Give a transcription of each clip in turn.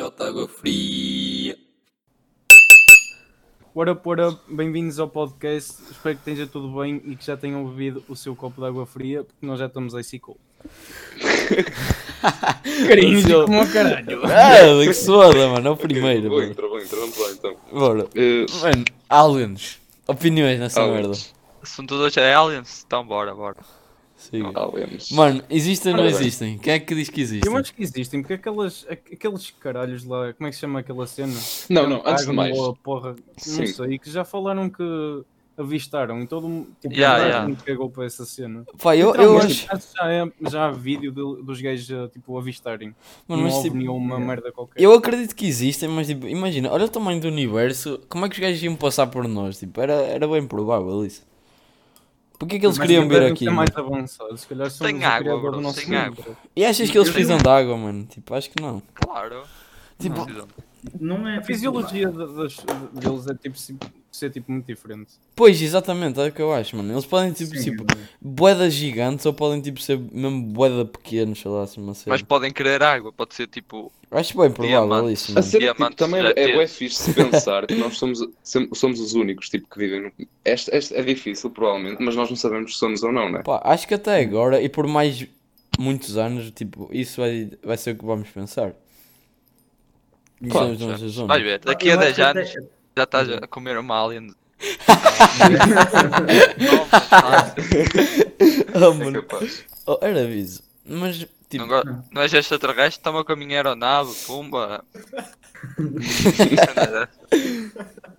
shot água fria. What up, what up? Bem-vindos ao podcast. Espero que esteja tudo bem e que já tenham bebido o seu copo de água fria, porque nós já estamos ice cold. Carinho, como ao caralho. Ah, que se foda, mano. É o primeiro, Bom, mano. entra, bom, entra, vamos lá então. Bora. Eh, Mano, aliens. Opiniões nessa Aliens. merda. assunto de hoje é aliens, então bora, bora. Siga. Mano, existem ou não existem? Quem é que diz que Eu existem? acho que existem, porque aquelas, aqu- aqueles caralhos lá, como é que se chama aquela cena? Não, não, antes de mais. boa, porra, não Sim. sei, que já falaram que avistaram e todo mundo tipo, Yeah, yeah. gente cagou para essa cena. Pá, eu, Então, eu mas acho. já, é, já há vídeo de- dos gajos a, tipo, avistarem. Mano, um mas, tipo, ovni ou uma merda qualquer. eu acredito que existem, mas tipo, imagina, olha o tamanho do universo. Como é que os gajos iam passar por nós? Tipo, era, era bem provável isso. Porquê que eles Mas queriam vir devem aqui? mais avançados, se calhar são Tem água, bro, do nosso tem água. E achas que eles Eu- precisam de água, mano? Tipo, acho que não. Claro. Tipo, Precisam. Não é A fisiologia das, deles é tipo ser tipo muito diferente. Pois, exatamente, é o que eu acho, mano. Eles podem tipo, Sim, tipo gigantes ou podem tipo ser mesmo boeda pequenos, sei lá, assim, uma cena. Mas podem querer água, pode ser tipo. Acho bem provável isso, A mano. cena tipo, também é, é fixe se pensar que nós somos, somos os únicos tipo, que vivem. No... Este, este é difícil, provavelmente, mas nós não sabemos se somos ou não, né? Pá, acho que até agora e por mais muitos anos, tipo, isso vai, vai ser o que vamos pensar. Já- nós os Vai ver, daqui a Eu 10 acho que até- anos já estás a comer uma alien. Oh, É mano. Oh, era aviso. Mas, tipo, Não, não és extraterrestre, toma com a minha aeronave, pumba.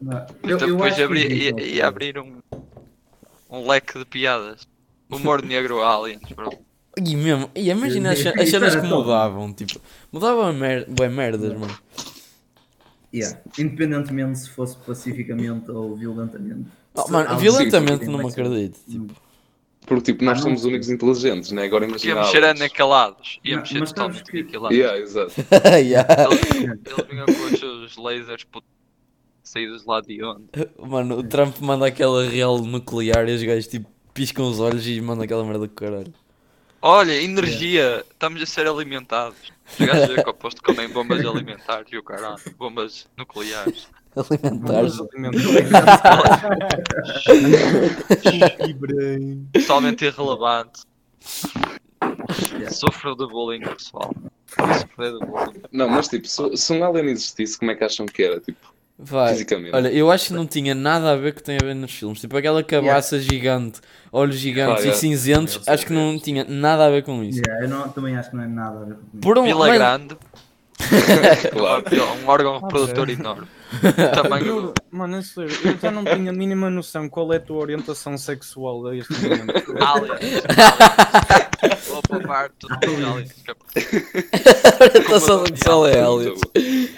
Não, eu- eu Depois que abri, ia, ia abrir um, um leque de piadas. Humor negro aliens, bro. e mesmo, e imagina as, as cenas que mudavam, tipo, mudavam mer merdas, mano. Yeah. Independentemente se fosse pacificamente ou violentamente. Oh, mano, violentamente não me ser- acredito. Tipo, Porque tipo, nós Ah, somos os únicos inteligentes, né? Agora Ia imagina. mexer a aliens. naquelados. Ia mexer totalmente que- naquelados. Yeah, exato. yeah. Eles, eles vinham com os seus lasers saídos lá de onde? Mano, o Trump manda aquela real nuclear e os gajos tipo piscam os olhos e mandam aquela merda do caralho. Olha, energia, estamos a ser alimentados. É que oposto comem bombas alimentares e o caralho, bombas nucleares. Alimentares. Alimentares. Totalmente irrelevante. Sofro de bullying, pessoal. Sofro de bullying. Não, mas tipo, se, se um alien existisse, como é que acham que era? Tipo, Vai. fisicamente. Olha, eu acho que não tinha nada a ver com o que tem a ver nos filmes. Tipo aquela cabaça gigante, olhos gigantes Ah, e yeah. cinzentos, sei acho que não tinha nada a ver com isso. Yeah, eu não- também acho que não é nada a ver com isso. Por um, Vila mas- Grande, claro. um órgão reprodutor enorme. Tamanho Mano, é sério, eu já não tinha a mínima noção qual é a tua orientação sexual a este momento. aliens. Vou poupar tudo de aliens. é- orientação sexual é aliens.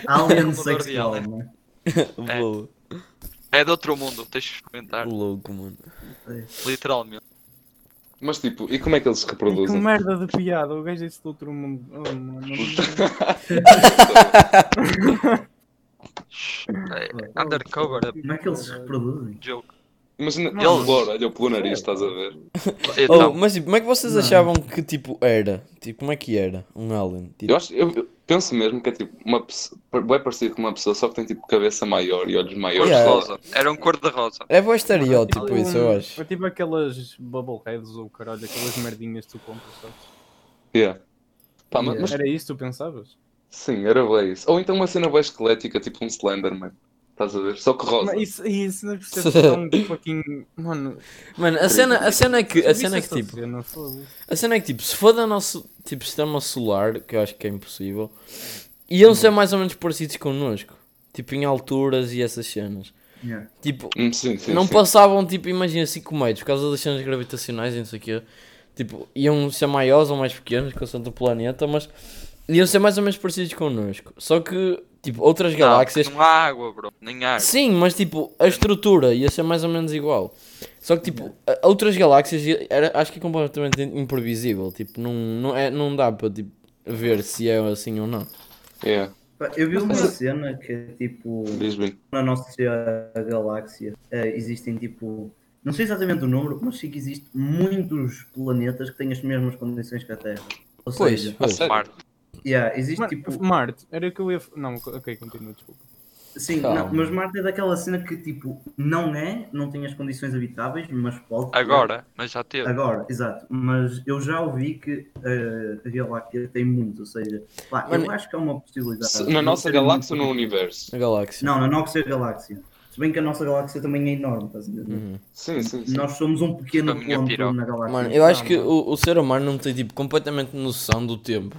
Alien sexual, alien. é? Boa. É de outro mundo, tens de experimentar. Louco, mano. Literalmente. Mas tipo, e como é que eles se Que reproduzem? merda de piada, o gajo disse do outro mundo. Oh, mano. É, undercover, é Como é que eles se reproduzem? joke. Imagina, Eles- ele olha pelo nariz, estás a ver? Oh, Então, mas tipo, como é que vocês achavam que tipo era? Tipo, como é que era um alien? Tipo, Eu, acho, eu, eu penso mesmo que é tipo uma pessoa, bem parecido com uma pessoa, só que tem tipo cabeça maior e olhos maiores. Yeah. rosa. Era um cor de rosa. é bom estereótipo Tipo, isso, eu acho. É tipo aquelas bubbleheads ou caralho, aquelas merdinhas que tu compras, sabes? Yeah. Pá, mas- Yeah. mas Era isso que tu pensavas? sim, era bem isso. Ou então uma cena bem esquelética, tipo um Slenderman. Estás a ver? Só que rosa. Mas isso, isso não percebo tão fucking. Mano, Mano, a cena, a cena é que, a cena é que tipo, a cena é que tipo, se for do nosso tipo sistema solar, que eu acho que é impossível, iam ser mais ou menos parecidos connosco. Tipo, em alturas e essas cenas. Yeah. Tipo, Hum, sim, sim, não sim. passavam, tipo, imagina 5 metros, por causa das cenas gravitacionais e não sei o quê. Tipo, iam ser maiores ou mais pequenos, consoante o planeta, mas iam ser mais ou menos parecidos connosco. Só que, tipo, outras galáxias. Não, não há água, bro. Nem água. Sim, mas tipo, a estrutura ia ser mais ou menos igual. Só que, tipo, outras galáxias ia- era, acho que é completamente imprevisível. Tipo, não, não, é, não dá para tipo, ver se é assim ou não. Yeah. Pá, Eu vi uma cena que é tipo. Na nossa galáxia eh, existem tipo. Não sei exatamente o número, mas sei que existem muitos planetas que têm as mesmas condições que a Terra. Ou Pois, seja, A sério? Marte. Yeah, existe Mar- tipo. Marte, era que eu ia. Não, ok, continua, desculpa. Sim, Calma. não, mas Marte é daquela cena que tipo, não é, não tem as condições habitáveis, mas pode. ter. Agora, mas já teve. Agora, exato. Mas eu já ouvi que eh, a Via Láctea tem muito, ou seja, pá, Mano, eu acho que é uma possibilidade. Se- Na nossa galáxia ou muito- no universo? A galáxia. Não, na nossa galáxia. Se bem que a nossa galáxia também é enorme, estás a entender? Uhum. Sim, sim, sim. Nós somos um pequeno ponto piroca. na galáxia. Mano, eu acho que o, o ser humano não tem tipo completamente noção do tempo.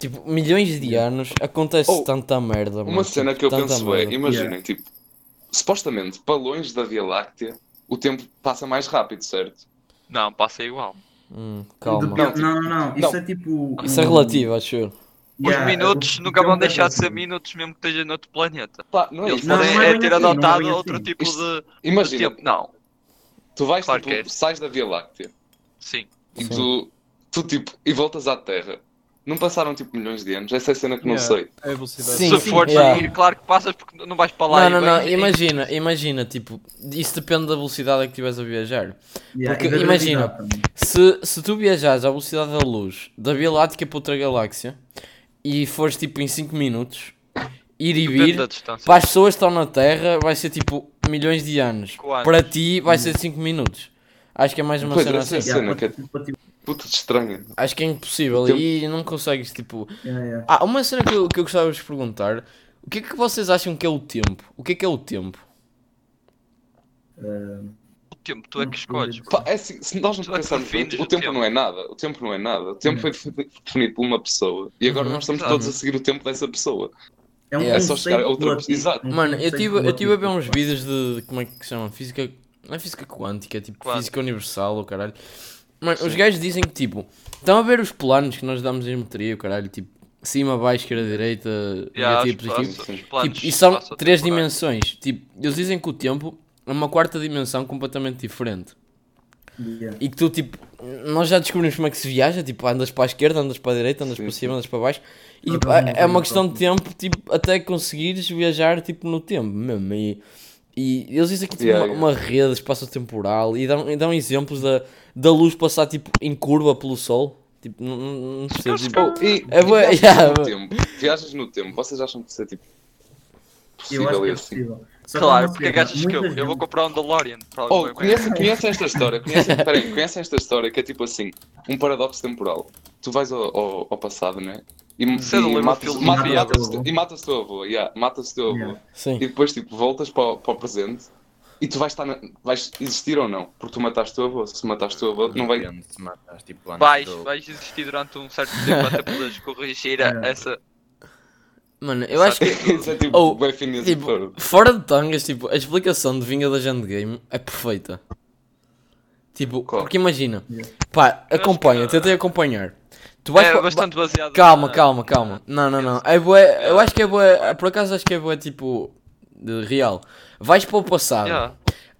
Tipo, milhões de anos acontece Oh, tanta merda. mano. Uma cena Tipo, que eu penso é, merda. imaginem, tipo, supostamente, para longe da Via Láctea, o tempo passa mais rápido, certo? Não, passa igual. Hum, calma. Depende- Não, não, não. Isso Não. é tipo. Isso é relativo, acho eu. Os Yeah, minutos o nunca vão é deixar de ser minutos mesmo que esteja noutro planeta. Pá, não é Eles isso. Não, podem não é é ter assim, é adotado bem outro assim. tipo Isto- de, de Imagina, tempo. Não, tu vais, Claro tipo, é. sais da Via Láctea sim. e Sim. tu, tu, tipo, e voltas à Terra. Não passaram, tipo, milhões de anos? Essa é a cena que não Yeah, sei. É a velocidade. Sim, Se fores yeah. ir, claro que passas porque não vais para lá. Não, e não, não, vens- imagina, imagina, tipo, isso depende da velocidade a que estiveres a viajar. Yeah, Porque e da imagina, gravidade também. Se, se tu viajares à velocidade da luz da Via Láctea para outra galáxia e fores tipo em 5 minutos, ir e Depende vir, distância. para as pessoas que estão na Terra vai ser tipo milhões de anos. Anos. Para ti vai ser 5 minutos. Acho que é mais uma Pois, cena essa é assim. a cena Yeah, que é para- para- para- puta de estranha. Acho que é impossível O tempo- e não consegues tipo. yeah, yeah. Ah, uma cena que eu, que eu gostava de vos perguntar: o que é que vocês acham que é o tempo? O que é que é o tempo? Eh, O tempo tu é que escolhes. Pá, é assim, se nós não Tu é pensarmos muito, o o tempo tempo. não é nada. O tempo não é nada. O tempo foi defi- definido por uma pessoa. E agora Uhum. nós estamos todos a seguir o tempo dessa pessoa. É um Yeah. É só chegar a outra- Exato. um Mano, eu conceito tive, eu tive a ver uns vídeos de, de- como é que se chama? Física. Não é física quântica, é tipo Quântica. física universal, o caralho. Mano, os gajos dizem que tipo, estão a ver os planos que nós damos em geometria, o caralho, tipo, cima, baixo, esquerda, direita, Yeah, negativo, positivo. planos- os planos Tipo, e são três dimensões. Tipo, eles dizem que o tempo é uma quarta dimensão completamente diferente. Yeah. E que tu, tipo, nós já descobrimos como é que se viaja, tipo, andas para a esquerda, andas para a direita, andas Sim, para sim. cima, andas para baixo. E tipo, é é uma questão de tempo, tipo, até conseguires viajar, tipo, no tempo mesmo. E, e eles dizem que tipo, Yeah, uma, yeah. uma rede espaço-temporal e dão, e dão exemplos da, da luz passar, tipo, em curva pelo Sol. Tipo, não, não, não percebo, tipo, Oh, e, É e viagens yeah, no tempo. Viagens no tempo. Vocês acham que isso é tipo Eu acho possível que é assim? Só Claro, porque é que cena, achas que eu, eu vou comprar um DeLorean? Oh, conhecem conhece esta história? Conhecem, peraí, conhecem esta história que é tipo assim, um paradoxo temporal. Tu vais ao, ao, ao passado, né? E, é e matas, e matas o teu avô, yeah, matas o teu avô. Yeah. sim. E depois tipo, voltas para, o- para o presente e tu vais, estar na- vais existir ou não? Porque tu mataste o teu avô. Se mataste o teu avô, não vai. Tipo, Vais, do- vais existir durante um certo tempo até poderes corrigir É. essa. Mano, eu acho que. Isso é tipo, Oh, bem Tipo, fora de tangas, tipo, a explicação de Vinga da Endgame é perfeita. Tipo, Qual? porque imagina, Yeah. pá, acompanha, que- tentei acompanhar. Tu vais É bastante baseado. Calma, na- calma, calma. Não, não, não. É bué, eu acho que é bué, por acaso acho que é bué tipo de real. Vais para o passado. Yeah.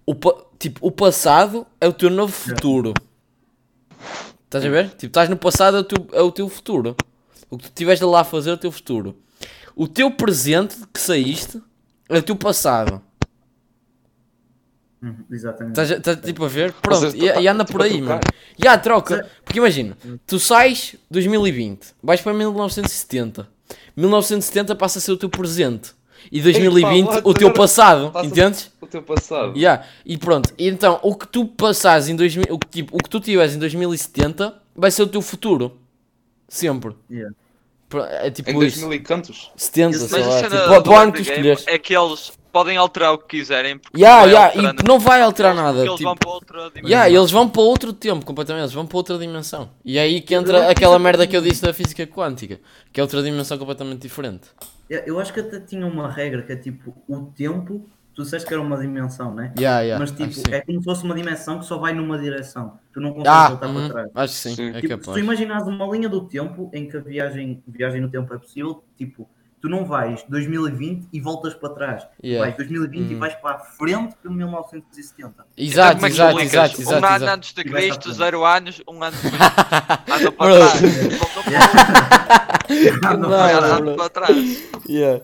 O pa- tipo, o passado é o teu novo futuro. Estás a ver? Tipo, estás no passado é o teu, é o teu futuro. O que tu estiveste lá a fazer é o teu futuro. O teu presente que saíste é o teu passado. Uhum, Exatamente. Estás, tipo a ver? Pronto, Vocês e, tá- e anda tipo, por a aí, mano. E há troca. Porque imagina, tu sais 2020, vais para 1970. 1970 passa a ser o teu presente. E 2020 what? o teu passado. passa- Entendes? O teu passado. Yeah. E pronto. E então, o que tu passares em 2000, o que, tipo, o que tu tiveres em 2070 vai ser o teu futuro. Sempre. Yeah. É tipo Em isso. 2000 e cantos? 70, Mas sei lá. cena Tipo, do ano que escolheres. é que eles podem alterar o que quiserem. Porque Yeah, yeah, e não vai alterar Eles- nada. Eles tipo- vão para outra dimensão. Yeah, eles vão para outro tempo completamente, eles vão para outra dimensão. E é aí que entra que aquela é merda que eu disse da física quântica, que é outra dimensão completamente diferente. Eu acho que até tinha uma regra que é tipo o tempo. Tu disseste que era uma dimensão, né? Yeah, yeah, Mas tipo, é como se fosse uma dimensão que só vai numa direção. Tu não consegues Ah, voltar uhum, para trás. acho que sim, Sim. é Tipo, se tu capaz. imaginares uma linha do tempo em que a viagem, viagem no tempo é possível, tipo, tu não vais 2020 e voltas para trás. Yeah. Vais 2020 e Uhum. vais para a frente para 1970. Exato, Como é que exato, explicas? exato, Um exato, ano exato. antes de Cristo, zero anos, um ano depois. Anda para trás. Voltou para trás. Anda para trás. Yeah.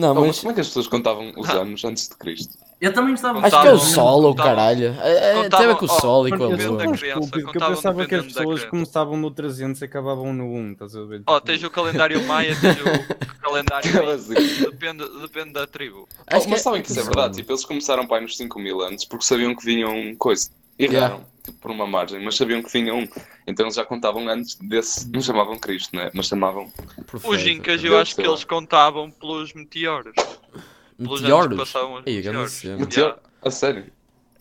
Não, Oh, mas como é que as pessoas contavam os Ah. anos antes de Cristo? Eu também estava Acho que é o sol, o contavam- caralho. É, é, tem a ver contavam- com o oh, sol e com a lua. que eu pensava que as pessoas começavam no 300 e acabavam no 1, estás a ver? Ó, tens o calendário maia, tens o calendário. Depende, depende da tribo. Acho Oh, mas é- sabem que isso é verdade, tipo, eles começaram pai nos 5 mil antes porque sabiam que vinham coisa. Erraram, por uma margem, mas sabiam que vinha um. Então eles já contavam antes desse. Não chamavam Cristo, né? Mas chamavam. Perfeito. Os Incas, eu acho que eles contavam pelos meteoros. Pelos anos que Meteoros? passavam os Ei, meteoros. Meteor... A sério?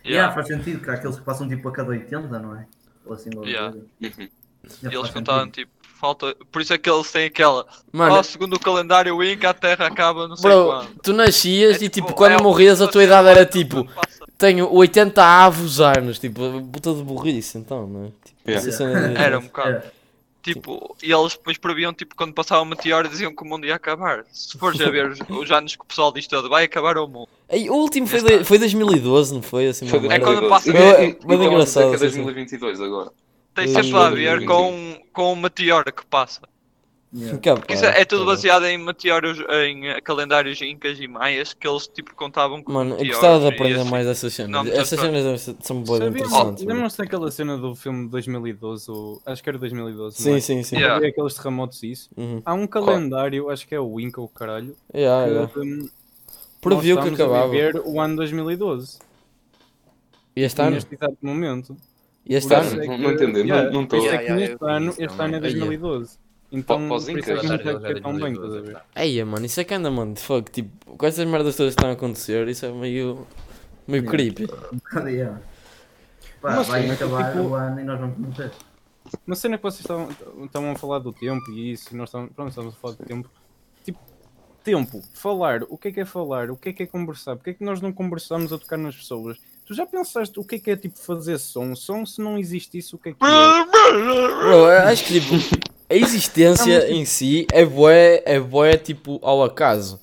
Yeah, Yeah. faz sentido, que há aqueles que passam tipo a cada 80, não é? Ou assim, Yeah. Uhum. Yeah, E eles contavam sentido. tipo, falta. Por isso é que eles têm aquela. Mano, oh, segundo o calendário Inca, a Terra acaba não sei bro, quando. tu nascias É e tipo, tipo, quando é morrias a tua idade era tipo, tenho 80 avos anos, tipo, puta de burrice então, não é? Tipo, Yeah. Era um bocado. É. Tipo, e eles depois previam, tipo, quando passava um meteoro diziam que o mundo ia acabar. Se fores a ver os, os anos que o pessoal diz todo, vai acabar o mundo. Ei, o último foi, de, foi 2012, não foi? Assim, Foi É quando passa- É, e- mas e- engraçado, é sim, sim. 2022 agora. Tem sempre a ver com, com o meteoro que passa. Yeah. Porque isso é, é tudo capaz. baseado em meteoros, em eh, calendários incas e maias que eles tipo contavam com Mano, eu gostava de aprender assim. mais dessas cenas. Essas cenas são boas interessantes. Lembram-se daquela cena do filme de 2012? o- Acho que era 2012. não Sim, é? sim, sim. Yeah. Aqueles terremotos e isso. Uhum. Há um calendário, acho que é o Inca, o caralho, Yeah, que, yeah. hum, Previu que estamos a acabava. viver o ano 2012. E este ano? Neste exato momento. E este ano? é Não- entendi, não- yeah, é Yeah, yeah, vi ano, isso este ano é Aí, 2012. Então, Para os por isso Incas. é que não é tão bem, estás a 2012, ver? já. Eia, mano, isso é que anda, mano. Fuck, tipo, com essas merdas todas que estão a acontecer, isso é meio. meio creepy. Um yeah. Pá, Mas vai acabar tipo- o ano e nós vamos morrer. Uma cena que vocês estavam, estavam a falar do tempo e isso, e nós estamos, pronto, estamos a falar do tempo. Tipo, tempo, falar, o que é que é falar, o que é que é conversar, porque é que nós não conversamos a tocar nas pessoas? Tu já pensaste o que é que é tipo fazer som? Som, se não existe isso, o que é que é? Bro, eu acho que tipo, a existência em si é bué, é bué tipo ao acaso.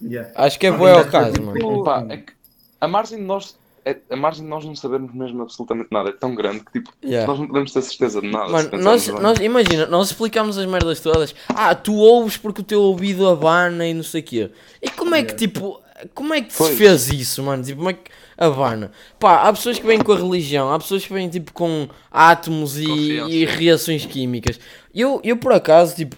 Yeah. Acho que é bué ao ser acaso, tipo- mano. Pá, é que a margem de nós. é- a margem de nós não sabermos mesmo absolutamente nada é tão grande que tipo, Yeah. nós não podemos ter certeza de nada. Mano, nós, nós, imagina, nós explicamos as merdas todas. Ah, tu ouves porque o teu ouvido abana e não sei o quê. E como é que, tipo, como é que se fez isso, mano? Tipo, como é que abana? Pá, há pessoas que vêm com a religião, há pessoas que vêm, tipo, com átomos e, e reações químicas. Eu, eu, por acaso, tipo,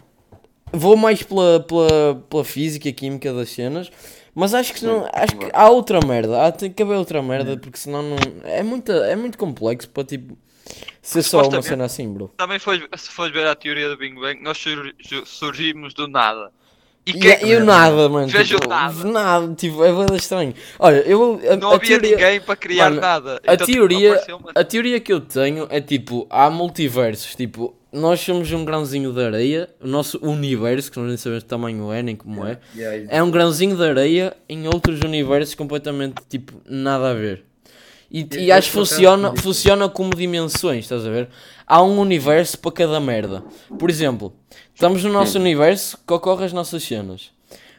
vou mais pela, pela, pela física e química das cenas. Mas acho que, não, acho que há outra merda, há, tem que haver outra merda, porque senão não. É, muita, é muito complexo para tipo. Ser só uma cena assim, bro. Também foi, se fores ver a teoria do Big Bang, nós surgimos do nada. E E, quem e o nada, mano. Tipo, nada. nada, tipo, é bem estranho. Olha, eu. A, não a havia teoria, ninguém para criar Mano, nada. a Então, tipo, teoria- uma- A teoria que eu tenho é tipo, há multiversos, tipo, nós somos um grãozinho de areia, o nosso universo, que nós nem sabemos que tamanho é, nem como é, Yeah, existe. é um grãozinho de areia em outros universos completamente, tipo, nada a ver. E, e acho que funciona, funciona como dimensões, estás a ver? Há um universo para cada merda. Por exemplo, estamos no nosso universo que ocorre as nossas cenas.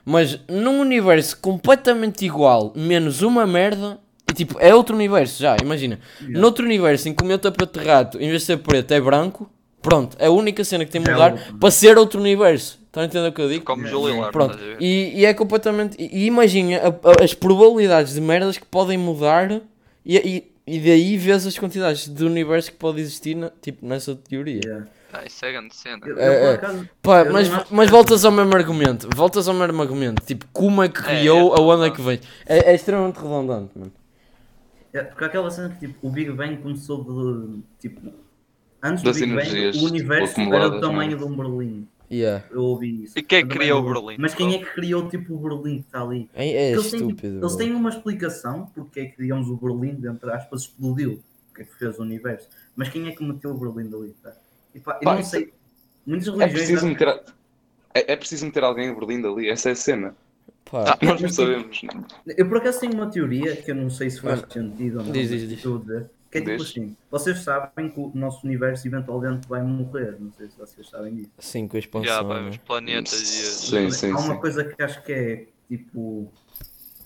Mas num universo completamente igual, menos uma merda, e tipo, é outro universo já, imagina. Noutro universo em que o meu tapete de rato, em vez de ser preto, é branco, pronto, é a única cena que tem de é mudar outro. para ser outro universo. Estão a entender o que eu digo? Como Júlio Lar, Pronto, e, e é completamente. E, e imagina a- a- as probabilidades de merdas que podem mudar e, e, e daí vês as quantidades de universo que pode existir na- tipo, nessa teoria. Yeah. Ah, isso é grande cena. Eu, É, eu, é. acaso, Pá, mas, mas voltas ao mesmo argumento, voltas ao mesmo argumento, tipo, como é que É, criou, é, aonde é que vem? É, é extremamente redundante, mano. É, porque há aquela cena que tipo, o Big Bang começou de. Tipo, antes Das do Big Bang, o universo era do tamanho não de um Berlim. Yeah. Eu ouvi isso. E quem é que criou o Berlim? Mas quem é que criou tipo o Berlim que está ali? É, é eles, têm, estúpido. eles têm uma explicação porque é que, digamos, o Berlim, entre aspas, explodiu. Porque é que fez o universo. Mas quem é que meteu o Berlim dali? Tá? E, pá, eu Pá, não sei. Muitas É religiões. preciso já- meter. a- É, é preciso meter alguém em Berlim dali, essa é a cena. Pá, Ah, Nós não mas- sabemos. Eu por acaso tenho uma teoria que eu não sei se faz sentido ou não. diz, diz, diz. Que é tipo Diz. assim: vocês sabem que o nosso universo eventualmente vai morrer. Não sei se vocês sabem disso. sim, com a expansão. Já, pá, né? os planetas e as... Sim, sim, Há uma sim. coisa que acho que é tipo.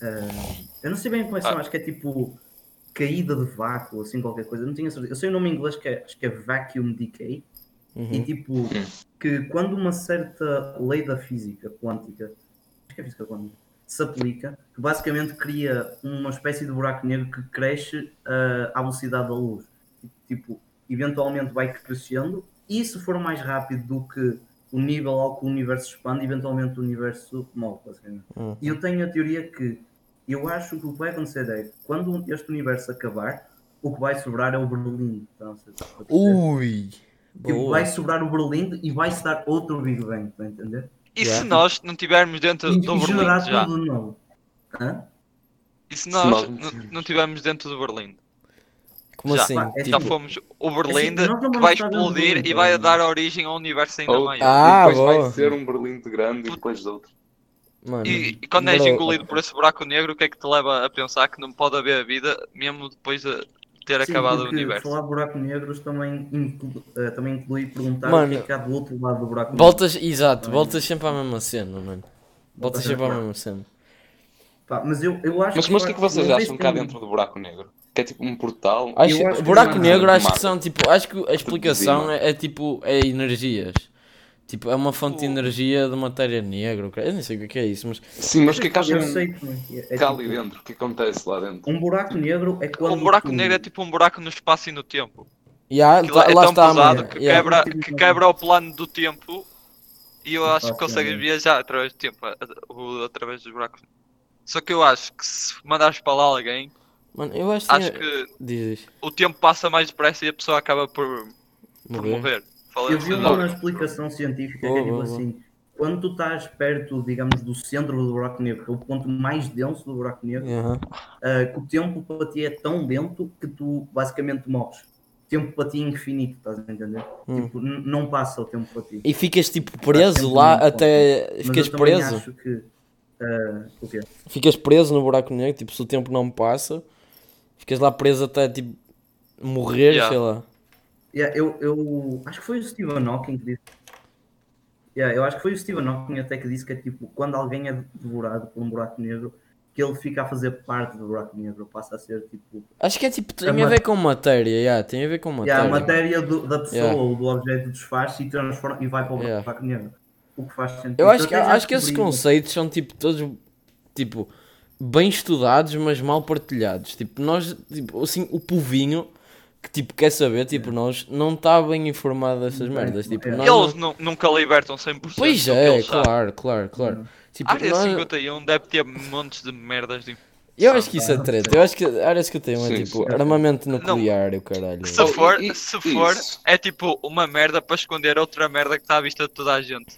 ah, eu não sei bem como é que chama, Ah. acho que é tipo caída de vácuo, assim qualquer coisa. Eu não tinha certeza. Eu sei o nome em inglês que é, acho que é vacuum decay. E Uhum. tipo, que quando uma certa lei da física quântica, acho que é física quântica, se aplica, que basicamente cria uma espécie de buraco negro que cresce ah, à velocidade da luz. Tipo, eventualmente vai crescendo, e se for mais rápido do que o nível ao que o universo expande, eventualmente o universo morre, basicamente. Hum. E eu tenho a teoria que eu acho que o que vai acontecer é que quando este universo acabar, o que vai sobrar é o Berlim. Então, perceber? Ui! Tipo, vai sobrar o Berlim e vai-se dar outro Big Bang, está a entender? E Yeah. se nós não tivermos dentro E, do e Berlim já? tudo de novo. Hã? E se Se nós nós- não- não tivermos dentro do Berlim? Como Já. assim? É Já Tipo, fomos o Berlim Assim, nós não que vai explodir Berlim, e vai dar origem a um universo ainda Ou- maior. Ah, e depois boa. vai ser um Berlim de grande e depois de outro. mano, E, e quando és engolido por esse buraco negro, o que é que te leva a pensar que não pode haver vida mesmo depois de ter Sim, acabado o universo? falar de buracos negros também, inclu, eh, também inclui perguntar Mano, o que é que há do outro lado do buraco negro. Voltas, exato, Também. voltas sempre à mesma cena, mano. Voltas Voltas sempre à a- mesma cena. Pá, mas eu, eu acho Mas, mas o que é que vocês acham cá dentro do buraco negro? Que é tipo um portal? Acho, acho buraco negro acho que são tipo, acho que a explicação Zima. é, é tipo, é energias. Tipo, é uma fonte de energia de matéria negra. Eu nem sei o que é que é isso, mas Sim, mas o que é que acham Eu sei como é que é. É cá tipo, ali dentro? O que acontece lá dentro? Um buraco negro é quando. Um buraco tu- negro é tipo um buraco no espaço e no tempo. yeah, tá- é lá tão está, pesado que, Yeah. quebra, que quebra o plano do tempo e eu acho que consegues viajar através do tempo, através dos buracos. Só que eu acho que se mandares para lá alguém, Mano, eu acho que, acho que diz. o tempo passa mais depressa e a pessoa acaba por, por Morrer. Eu vi uma explicação científica que é tipo assim: quando tu estás perto, digamos, do centro do buraco negro, que é o ponto mais denso do buraco negro, Aham. ah, que o tempo para ti é tão lento que tu basicamente morres. Tempo para ti é infinito, estás a entender? Hum. Tipo, não passa o tempo para ti. E ficas tipo preso lá até. Mas Ficas preso. acho que. ah, o quê? Ficas preso no buraco negro, tipo, se o tempo não passa, ficas lá preso até tipo morrer, Yeah. sei lá. Yeah, eu, eu acho que foi o Stephen Hawking que disse. Yeah, eu acho que foi o Stephen Hawking até que disse que é tipo quando alguém é devorado por um buraco negro, que ele fica a fazer parte do buraco negro, passa a ser tipo Acho que é tipo, tem A a ver com matéria, yeah, tem a ver com matéria. yeah, a matéria do- da pessoa Yeah. ou do objeto desfaz e transforma e vai para o Yeah. buraco negro. O que faz sentido. Eu acho que, até já acho que esses conceitos são tipo todos tipo bem estudados, mas mal partilhados. Tipo, nós, tipo, assim, o povinho que tipo quer saber, tipo, nós não está bem informado dessas Bem, merdas. Tipo, é. nós Eles não- nu- nunca libertam 100% Pois do que é, eles sabem. claro, claro, claro. Tipo, A área nós- 51 deve ter montes de merdas de Eu acho que isso é treta. Eu acho que a área 51 é Sim, tipo sim. armamento nuclear, o caralho. Se Oh, for, e- se for, isso. é tipo uma merda para esconder outra merda que está à vista de toda a gente.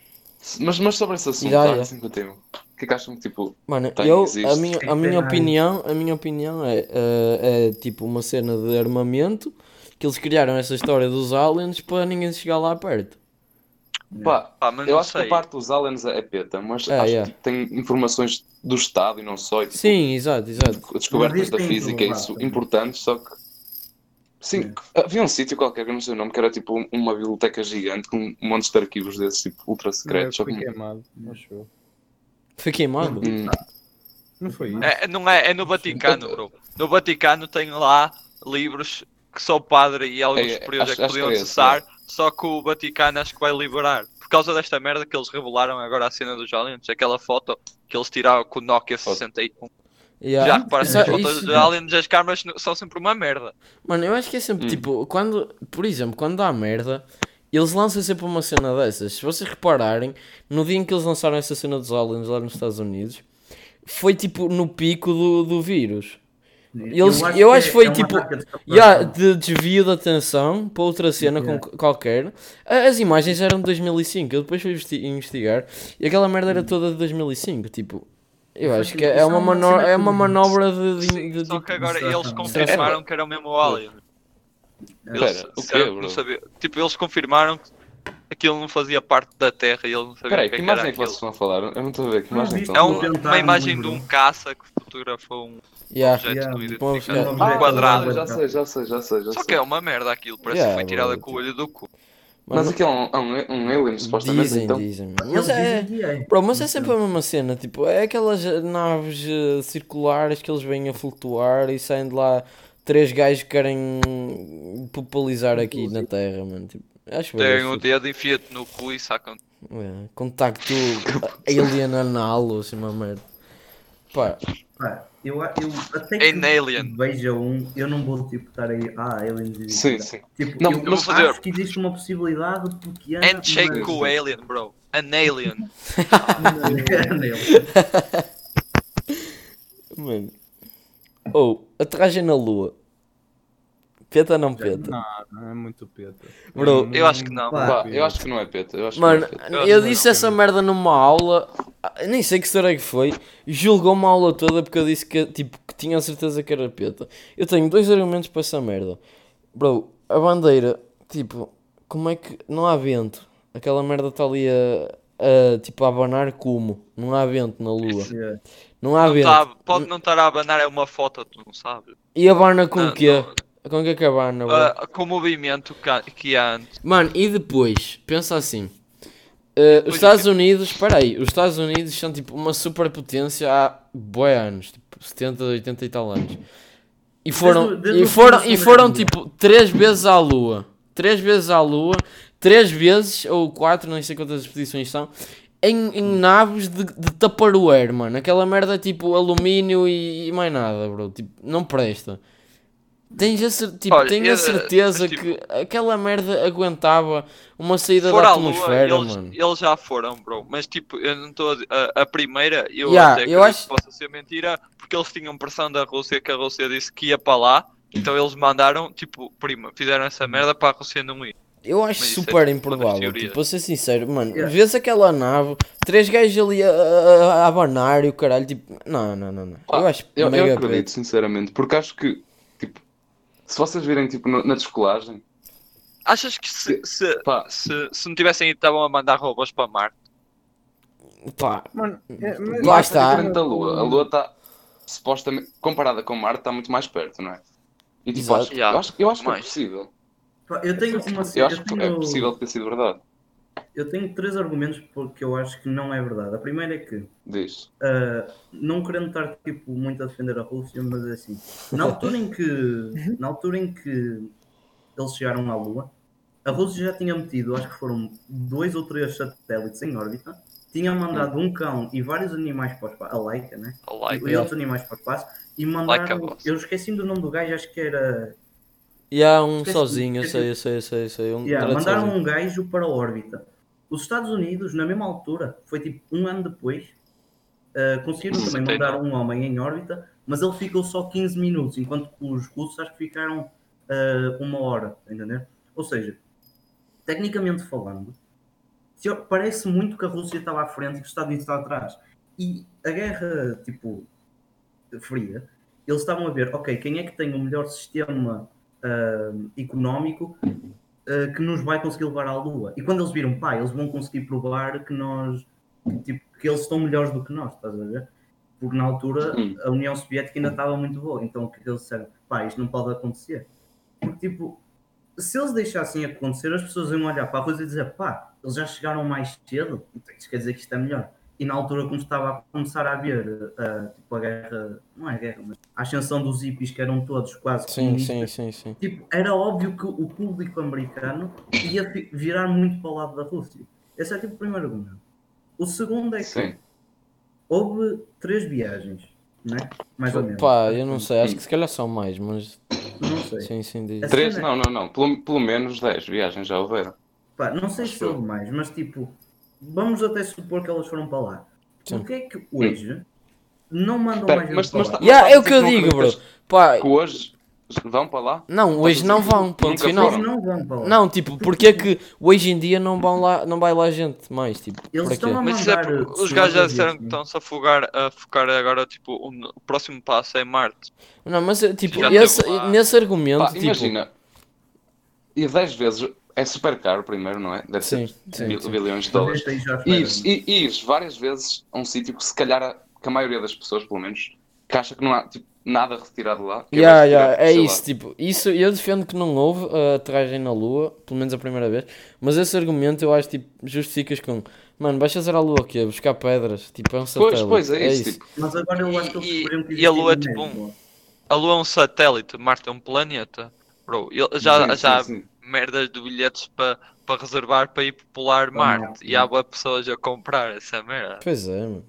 Mas, mas sobre esse assunto, Já, área já. 51, o que é que acham que tipo. Mano, Tem, eu, existe. a minha, a minha opinião, a minha opinião é, eh, é tipo uma cena de armamento que eles criaram essa história dos aliens para ninguém chegar lá perto. Pá, Pá, mas eu acho que sei. a parte dos aliens é peta, mas É, acho yeah. que tem informações do Estado e não só. e, tipo, Sim, exato, exato. descobertas da física e provado isso também. importantes, só que. Sim, havia um sítio qualquer, que eu não sei o nome, que era tipo uma biblioteca gigante com montes de arquivos desses, tipo, ultra secretos. Só Foi que, queimado, acho eu. Foi queimado. Hum, Não foi isso? É, não é, é no Vaticano, bro. No Vaticano tem lá livros que só o padre e alguns É, superiores é que podiam que é só que o Vaticano acho que vai liberar. Por causa desta merda que eles revelaram agora a cena dos aliens, aquela foto que eles tiraram com o Nokia 61. Yeah. Já reparaste Só as fotos isso- dos aliens, as câmaras são sempre uma merda. Mano, eu acho que é sempre Hum. tipo, quando, por exemplo, quando dá merda, eles lançam sempre uma cena dessas. Se vocês repararem, no dia em que eles lançaram essa cena dos aliens lá nos Estados Unidos, foi tipo no pico do, do vírus. Eles- eu acho que foi, é tipo, Yeah, separação. de desvio de atenção para outra cena Yeah. com qualquer. As imagens eram de 2005, eu depois fui investi- investigar e aquela merda era toda de 2005. Tipo, eu acho tipo- que é é uma, uma mano cena é uma que- manobra de. de, Sim, de- só tipo- que agora eles confirmaram que era o mesmo alien. Eles Pera, o quê, bro? sabia- Tipo, eles confirmaram que aquilo não fazia parte da Terra e eles não sabiam Peraí, o que, que é que era imagem é que vocês estão a falar? Eu não estou a ver, que Não imagem? É estão um- Documentário uma imagem de um caça que fotografou um Yeah. objeto Yeah, identificado. Um Um objeto quadrado. Ah, já sei, já sei, já sei. Já Só sei. que é uma merda aquilo, parece Yeah, que foi tirada com o olho do cu. Mas Mano, aquilo é um, é um, um alien, supostamente, dizem, então. dizem. Mas é. é. Bro, mas é sempre a mesma cena, tipo, é aquelas naves eh, circulares que eles vêm a flutuar e saem de lá três gajos que querem popularizar aqui na Terra, mano. Tipo, acho Tem o dedo, enfia-te no cu e sacam. É, contacto alien anal ou assim uma merda. Pá, Pá, eu, eu até que Em Alien. veja um, eu não vou tipo estar aí, ah, Alien existe. Sim, sim. Tipo, Não, eu, eu vou fazer- acho que existe uma possibilidade pequena. Handshake mas- com o Alien, bro. An Alien. mano. Ou, aterragem na lua. Peta ou não peta? Não, não é muito peta. Bro, eu acho que não. Pá, eu acho que não é peta. Eu acho Mano, que não é peta. Eu eu que disse não. essa merda numa aula, ah, nem sei que história que foi, julgou uma aula toda porque eu disse que, tipo, que tinha a certeza que era peta. Eu tenho dois argumentos para essa merda. Bro, a bandeira, tipo, como é que não há vento? Aquela merda está ali a, a, tipo, a abanar como? Não há vento na lua. Não há Não vento. tá- pode não estar a abanar, é uma foto, tu não sabes. E abana com o quê? não. Com o que é que abana, bro? Ah, com o movimento que há, que antes. Mano, e depois, pensa assim. eh, os Estados Unidos, espera aí, os Estados Unidos são tipo uma superpotência há boi anos, tipo 70, 80 e tal anos. E foram, desde e o foram, e foram tipo três vezes à Lua. Três vezes à Lua, três vezes, ou quatro, não sei quantas expedições são, em, em naves de, de Tupperware, mano. Aquela merda é tipo alumínio e, e mais nada, bro. Tipo, não presta. Tens a, cer- tipo, Olha, tenho eu- a certeza mas, tipo, que aquela merda aguentava uma saída da à Lua, atmosfera, eles, mano. eles já foram, bro. Mas tipo, eu não estou a, a, a primeira, eu Yeah, até eu acredito acho- que possa ser mentira, porque eles tinham pressão da Rússia, que a Rússia disse que ia para lá. Então eles mandaram, tipo, prima, fizeram essa merda para a Rússia não ir. Eu acho Mas é super das improvável. Tipo, para ser sincero, mano, Yeah. vês aquela nave, três gajos ali a, a, a abanar e o caralho, tipo, não, não, não, não. Pá, eu acho eu, eu mega acredito, preto. sinceramente, porque acho que, se vocês virem, tipo, no- na descolagem, Achas que se, se, pá, se, se não tivessem ido, estavam a mandar robôs para Marte? Pá, Mano, é, mas- Lá Marte está. é diferente da Lua. A Lua está, supostamente, comparada com Marte, está muito mais perto, não é? E, tipo, Exato. acho, Yeah, eu acho, eu acho que é mais. possível. Pá, Eu tenho uma Eu acho Eu que é tenho, possível ter sido verdade. Eu tenho três argumentos porque eu acho que não é verdade. A primeira é que Diz. Uh, não querendo estar tipo, muito a defender a Rússia, mas é assim, na altura em que na altura em que eles chegaram à Lua, a Rússia já tinha metido, acho que foram dois ou três satélites em órbita, tinha mandado um cão e vários animais para o espaço, a Laika, né? A e outros animais para o espaço, e mandaram, eu esqueci do nome do gajo, acho que era, e há um Esqueci- sozinho, eu sei, eu sei, eu sei, eu sei. Um yeah, mandaram sozinho. um gajo para a órbita. Os Estados Unidos, na mesma altura, foi tipo um ano depois, uh, conseguiram também 69. mandar um homem em órbita, mas ele ficou só 15 minutos, enquanto que os russos acho que ficaram uh, uma hora, entendeu? Ou seja, tecnicamente falando, se- parece muito que a Rússia estava à frente e que os Estados Unidos estavam atrás. E a guerra, tipo, fria, eles estavam a ver, ok, quem é que tem o melhor sistema uh, económico uh, que nos vai conseguir levar à Lua. E quando eles viram, pá, eles vão conseguir provar que nós, tipo, que eles estão melhores do que nós, estás a ver? Porque na altura a União Soviética ainda estava muito boa, então o que é que eles disseram? Pá, isto não pode acontecer. Porque, tipo, se eles deixassem acontecer, as pessoas iam olhar para a coisa e dizer, pá, eles já chegaram mais cedo, então isso quer dizer que isto é melhor. E na altura, como estava a começar a haver uh, tipo, a guerra, não é a guerra, mas a ascensão dos hippies, que eram todos quase Sim, sim, sim, sim. Tipo, era óbvio que o público americano ia fi- virar muito para o lado da Rússia. Esse é tipo o primeiro argumento. O segundo é que Sim. houve três viagens, né? Mais ou menos. Pá, eu não sei, acho que se calhar são mais, mas Não sei. sim, sim, Três? cena- Não, não, não. Pelo, pelo menos 10 viagens já houveram. Pá, não sei se houve mais, mas tipo, vamos até supor que elas foram para lá. Sim. Porquê é que hoje não mandam Espera, mais gente mas- para mas lá? tá- Yeah, é o Mas que eu digo, bro. Pá, Que hoje vão para lá? não, hoje não vão, ponto final. Eles não vão para lá. Não, tipo, porque é que hoje em dia não, vão lá, não vai lá gente mais? Tipo, Eles estão a Mas isso é porque os gajos já disseram que estão-se a focar, a focar agora, tipo, o, o próximo passo é Marte. Não, mas é, tipo, esse, nesse argumento, Pá, tipo. imagina. E 10 vezes é super caro primeiro, não é? Deve Sim, ser sim, mil- sim. bilhões de dólares. E ires, e ires várias vezes a um sítio que se calhar a, que a maioria das pessoas, pelo menos, que acha que não há tipo, nada retirado lá. que Yeah, yeah, é isso, lá. tipo, isso eu defendo que não houve a aterragem na Lua, pelo menos a primeira vez, mas esse argumento eu acho tipo, justificas com mano, vais fazer a Lua aqui, buscar pedras, tipo, é um satélite. Pois, pois, é isso. Tipo, Mas agora eu acho que eles E- e a Lua é tipo um-. A Lua é um satélite, Marte é um planeta. Bro, ele- já, sim, já sim. Merdas de bilhetes para para reservar para ir popular Para Marte. E há boas pessoas a comprar essa merda. Pois é, mano.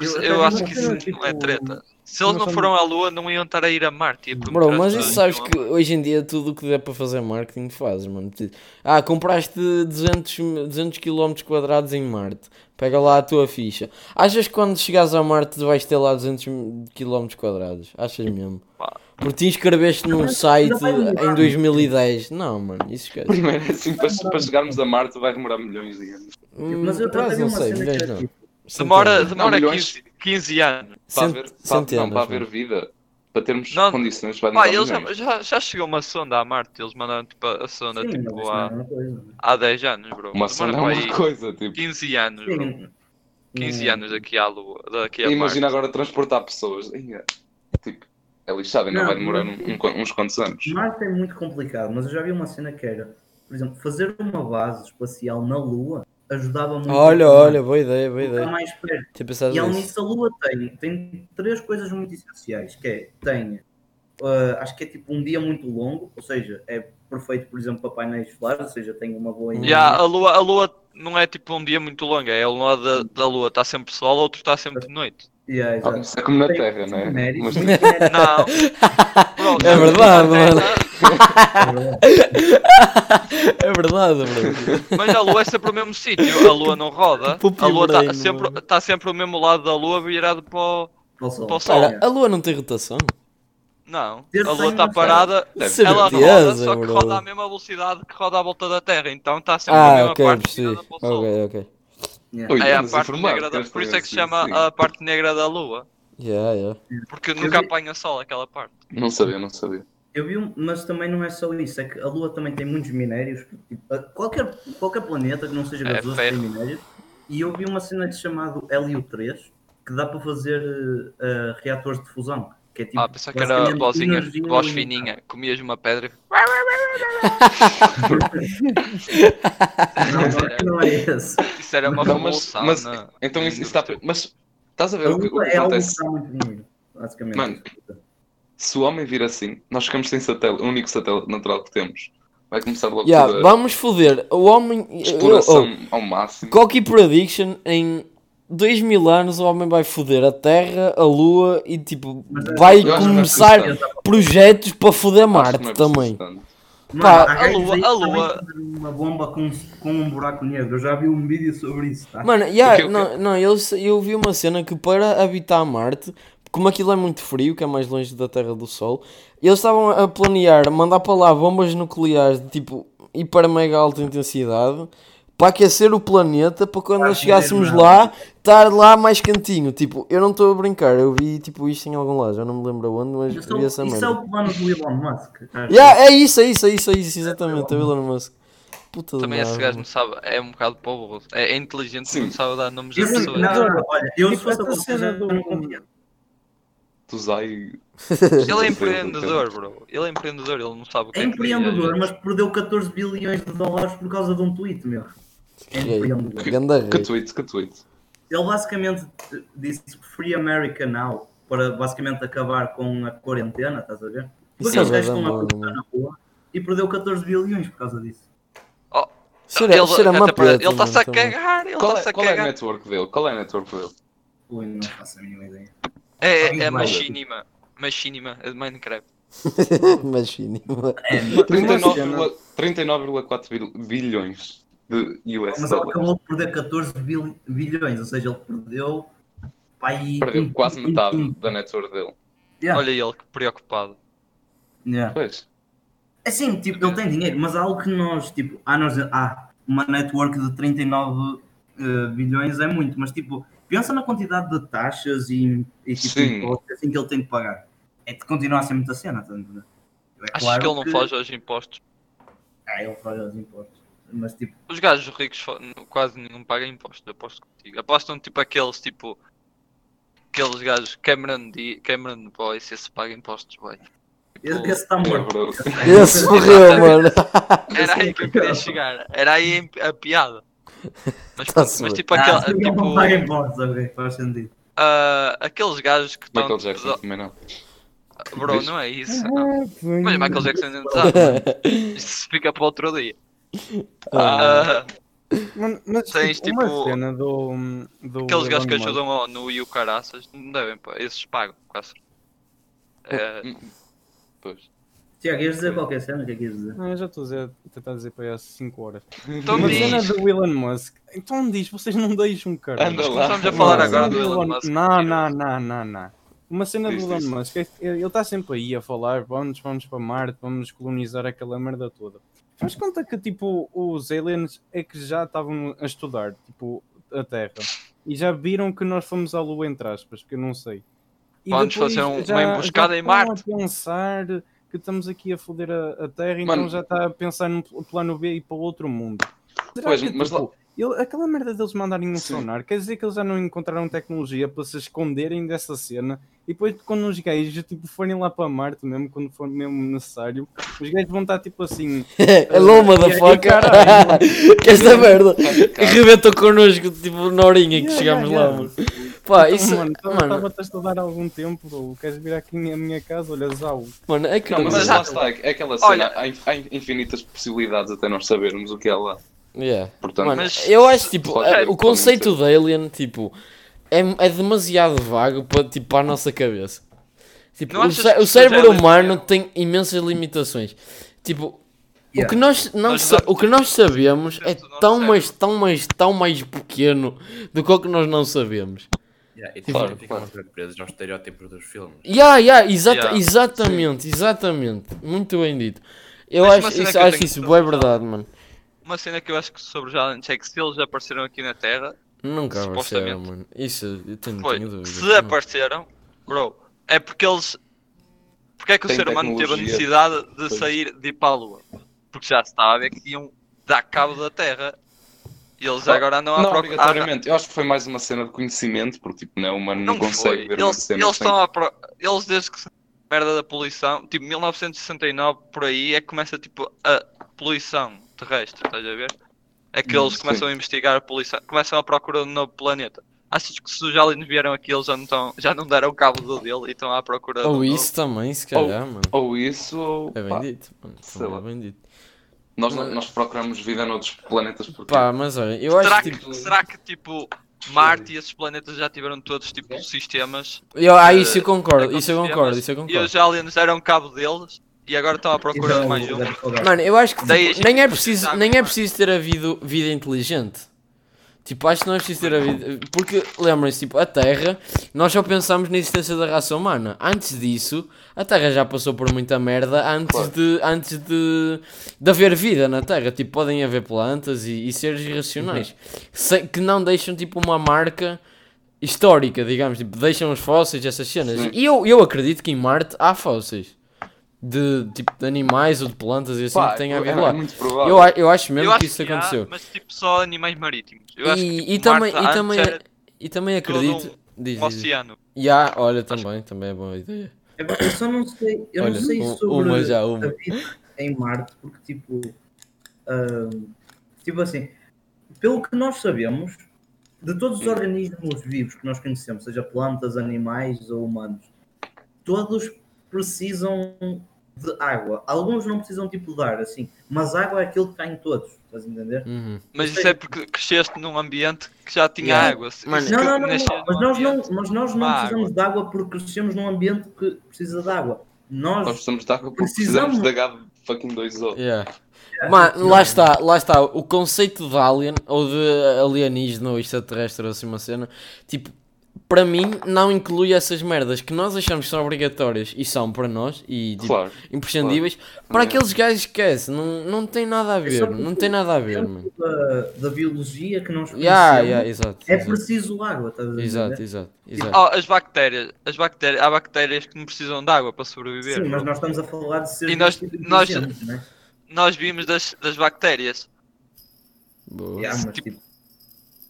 Isso, Eu eu, acho que isso cena, não é tipo, treta. Se eles não foram à Lua, não iam estar a ir a Marte. ia Bro, mas isso sabes que hoje em dia tudo o que der para fazer marketing fazes, mano. Tipo, Ah, compraste 200, 200 km quadrados em Marte. Pega lá a tua ficha. Achas que quando chegares a Marte vais ter lá 200 km quadrados? Achas mesmo? Porque te inscreveste num site em 2010. Não, mano, isso esquece. Primeiro, assim, para, para chegarmos a Marte vai demorar milhões de anos. Mas eu não sei, milhões não. tipo, Demora, Centenas. demora Não, milhões. 15, 15 anos. Para Cent- haver, para, não, centenas, para haver vida, para termos Não, condições, vai Pá, eles já, já, já chegou uma sonda à Marte. Eles mandaram tipo, a sonda sim, tipo, não é há, coisa. há 10 anos, bro. Uma sonda é para uma aí coisa, tipo. 15 anos, bro. Sim. 15 Hum. anos daqui à Lua. Daqui a Imagina Marte. agora transportar pessoas. Ia, Tipo, é lixado, ainda Não, vai demorar um- um- uns quantos anos. Marte é muito complicado, mas eu já vi uma cena que era, por exemplo, fazer uma base espacial na Lua ajudava muito. Olha, a olha, boa ideia, boa ideia. mais perto. Pensado E além nisso. a Lua tem, tem três coisas muito essenciais, que é, tem, ah, acho que é tipo um dia muito longo, ou seja, é perfeito, por exemplo, para painéis solares, ou seja, tem uma boa. Yeah, a, lua, a Lua não é tipo um dia muito longo. É um lado da, da Lua está sempre sol, outro está sempre de noite. Yeah, Ah, é como na Tem Terra, não é? Mas. Não. Bro, É verdade, mano. É verdade, bro. Mas a Lua é sempre o mesmo sítio. A Lua não roda. A Lua está sempre, tá sempre o mesmo lado da Lua virado para o... Para o Sol. A Lua não tem rotação? Não. A Lua está parada. Deve Ela Certeza, roda, só que roda à mesma velocidade que roda à volta da Terra. Então está sempre a Ah, mesma ok, parte virada para o Sol. Ok, ok. Yeah. Ui, É a parte negra da... Por isso é que se chama Sim. a parte negra da Lua. Yeah, yeah. Porque nunca apanha sol aquela parte. Não sabia, não sabia. Eu vi um, mas também não é só isso, é que a Lua também tem muitos minérios, tipo, a- qualquer, qualquer planeta que não seja É gasoso tem ferro. minérios, e eu vi uma cena chamado Hélio 3, que dá para fazer eh, reatores de fusão, que é tipo... Ah, pensava que era vozinha, voz fininha. Comias uma pedra e... Não, não, é esse. Isso era uma Não, mas, mas na- então isso, isso está. Mas estás a A ver o que, o Lua que é algo que acontece? dá muito dinheiro, basicamente. Mano, Se o homem vir assim, nós ficamos sem satélite, o único satélite natural que temos. Vai começar logo Yeah, toda a vamos foder. O homem. exploração Oh, ao máximo. Cocky Prediction em 2 mil anos o homem vai foder a Terra, a Lua e tipo Mas é- vai Eu é começar preciso projetos para foder Marte é também. Mano, Pá, a Lua- a Lua- uma bomba com, com um buraco negro, eu já vi um vídeo sobre isso, tá? Mano, yeah, O quê, o quê? não, não eu, eu vi uma cena que para habitar Marte, como aquilo é muito frio, que é mais longe da Terra do Sol, eles estavam a planear mandar para lá bombas nucleares de tipo hiper mega alta intensidade para aquecer o planeta para quando nós chegássemos lá estar lá mais cantinho. Tipo, eu não estou a brincar, eu vi tipo isto em algum lado, já não me lembro onde, mas vi essa isso é merda. o plano do Elon Musk. Yeah, é isso, é isso, é isso, é isso, exatamente, é o Elon Musk. Puta Também de esse merda. gajo não sabe, é um bocado povo. É, é inteligente, Sim. não sabe dar nomes Esse- pessoas. não, olha, eu Tipo, fosse a cena do-. Tu usai. Ele é empreendedor, bro. Ele é empreendedor, ele não sabe o que É é que empreendedor, queria. mas perdeu 14 bilhões de dólares por causa de um tweet, meu. É empreendedor. Que rei. tweet, que tweet. Ele basicamente disse Free America Now para basicamente acabar com a quarentena, estás a ver? Porque eles gajos verdade, estão a mano. cortar na rua e perdeu 14 bilhões por causa disso. Oh, Cheira- ele uma está-se a cagar, ele Qual está-se é, a qual é a cagar. network dele? Qual é a network dele? Ui, não faço a mínima ideia. É, é, é machinima. Machinima, é de Minecraft. Imagine. É, 39,4 39,4 bil- bilhões de US mas ele acabou de perder 14 bil- bilhões, ou seja, ele perdeu. Pai, Perdeu quase metade da network dele. Yeah, Olha ele, que preocupado. yeah. Pois. Assim, tipo, ele tem dinheiro, mas há algo que nós, tipo, ah, nós, ah, uma network de 39 eh, bilhões é muito, mas tipo, pensa na quantidade de taxas e, e tipo, impostos assim que ele tem de pagar. É que continua a ser muita cena, tá? É Achas claro que ele não foge aos impostos? Ah, ele foge aos impostos. Mas tipo, Os gajos ricos quase nenhum pagam impostos, aposto contigo. Apostam tipo aqueles tipo. Aqueles gajos Cameron, D, Cameron Boys, esse paga impostos, boy. esse, Tipo, esse está É, morto. bro. Esse morreu, mano. era aí que eu queria chegar. Era aí a piada. Mas, pronto, mas tipo, Ah, não tipo paga impostos, ok, faz sentido. ah, aqueles gajos que estão. Michael Jackson também não. Bro, não é isso. não. Mas Michael Jackson ainda não sabe. Isso fica para outro dia. Ah, Ah, Mano, mas Tens, tipo, uma tipo, cena do, do Aqueles gajos que ajudam a ONU e o caraças, não devem, pá. Esses pagam, quase. É, Hum, Pois. Tiago, ias dizer qualquer cena? O que é que ias dizer? Não, eu já estou a dizer- a tentar dizer para aí há 5 horas. então Uma cena diz. do Elon Musk. Então diz, vocês não deixam, cara. Anda lá. começamos a falar agora cena do Elon Musk. Não, não, não, não, não. Uma cena Diz, do Elon diz. Musk, ele está sempre aí a falar, vamos, vamos para Marte, vamos colonizar aquela merda toda. Faz conta que, tipo, os aliens é que já estavam a estudar, tipo, a Terra. E já viram que nós fomos à Lua, entre aspas, que eu não sei. E Vamos fazer um- já- uma emboscada já em estão Marte. a pensar que estamos aqui a foder a, a Terra, então Mano. já está a pensar no pl- plano B e para outro mundo. Será Pois, que, mas lá- tipo, ele- aquela merda deles mandarem um Sim. sonar, quer dizer que eles já não encontraram tecnologia para se esconderem dessa cena e depois quando os gajos tipo, forem lá para Marte mesmo, quando for mesmo necessário, os gajos vão estar tipo assim. Hello, e aí, motherfucker! que esta merda arrebentou connosco, tipo, na horinha que Yeah, chegámos yeah, lá, yeah. mano. Pá, isso, mano, mano, estava a estudar há algum tempo, bro. queres vir aqui à minha casa? Olha, Zau. mano, é que Não, mas, lá há- está, é aquela cena, Olha- há, in- há infinitas possibilidades até nós sabermos o que é lá. Yeah. Portanto, Mano, Mas- eu acho tipo, eh, o conceito de Alien, tipo, é, é demasiado vago para, tipo, para a nossa cabeça. Tipo, o, cé- o cérebro aliens humano têm- tem imensas limitações. Tipo, o Yeah. que nós não Nós já- o que nós sabemos é tão mais, tão mais, tão mais pequeno do que o que nós não sabemos. Yeah, e Claro, claro, presos aos estereótipos dos filmes. Yeah, yeah, exata- Yeah. exatamente, exatamente. Muito bem dito. Eu Mas uma acho cena isso, que eu acho isso que boa verdade, mano. Uma cena que eu acho que sobre os aliens é que se eles apareceram aqui na Terra, Nunca apareceram, Supostamente. mano. Isso eu tenho, foi. tenho dúvidas. Se Não. apareceram, bro, é porque eles. Porque é que o Tem ser humano teve a necessidade de Pois. sair de ir para a Lua? Porque já se estava a ver que iam dar cabo da Terra. E eles agora andam à não procura. obrigatoriamente. Eu acho que foi mais uma cena de conhecimento, porque tipo, não, o humano não, Não consegue foi. ver uma Eles, cena eles sem- estão pro... Eles desde que se- merda da poluição, tipo 1969 por aí é que começa tipo a poluição terrestre, estás a ver? É que Hum, eles sim. começam a investigar a poluição, começam a procurar um novo planeta. Achas que se os aliens vieram aqui eles já não, estão, já não deram cabo do dele e estão à procura do Ou novo? isso também, se calhar, mano. Ou isso, ou É bem pá, dito, mano. sei Também lá. é bem dito. Nós, não- nós procuramos vida noutros planetas porque Pá, mas olha, eu será, acho que, tipo. será que tipo Marte e esses planetas já tiveram todos tipo sistemas? Eu, ah, isso eu eh, concordo, isso eu concordo, isso eu E concordo. os aliens deram cabo deles e agora estão à procura Isso é de mais um. Mano, eu acho que tipo, nem, é preciso, de nem é preciso ter havido vida inteligente. Tipo, acho que não é preciso ter havido. Porque, lembrem-se, tipo, a Terra, nós só pensamos na existência da raça humana. Antes disso, a Terra já passou por muita merda antes, Claro. de, antes de, de haver vida na Terra. Tipo, podem haver plantas e, e seres irracionais se- que não deixam, tipo, uma marca histórica, digamos. Tipo, deixam os fósseis, essas cenas. Sim. E eu, eu acredito que em Marte há fósseis. De, tipo, de animais ou de plantas e assim pá, que tenha é, havido é lá. muito provável. Eu, a- eu acho mesmo Eu acho que isso que há, aconteceu. mas tipo só animais marítimos. Eu acho que E, tipo, e também, e, também, e também acredito. um- Diz, um oceano. E há, olha, também, também é boa ideia. É, Eu só não sei, eu Olha, não sei um- sobre uma já, uma. a vida em Marte, porque tipo, ahm, tipo assim, pelo que nós sabemos, de todos os organismos vivos que nós conhecemos, seja plantas, animais ou humanos, todos precisam de água. Alguns não precisam tipo de ar, assim, mas água é aquilo que está em todos, estás a entender? Uhum. Mas isso é porque cresceste num ambiente que já tinha Yeah. água. Mano, Não, não, não, mas nós não, mas nós não precisamos de água porque crescemos num ambiente que precisa de água. Nós Nós precisamos de água porque Precisamos- precisamos de H fucking 2O. Yeah. Mano, lá está, lá está. O conceito de alien ou de alienígena ou extraterrestre ou assim uma cena, tipo, para mim não inclui essas merdas que nós achamos que são obrigatórias e são para nós e tipo, Claro. imprescindíveis. Para Yeah. aqueles gajos esquece, não, não tem nada a É ver, não tem nada a ver, mano. da, da biologia que nós Yeah, yeah, exato. é exato. preciso água, estás a entender? Exato, exato, exato. Oh, as bactérias, as bactérias, há bactérias que não precisam de água para sobreviver. Sim, mas nós estamos a falar de seres E nós- nós- né? Nós vimos das, das bactérias. Boa. Yeah, mas, tipo, tipo,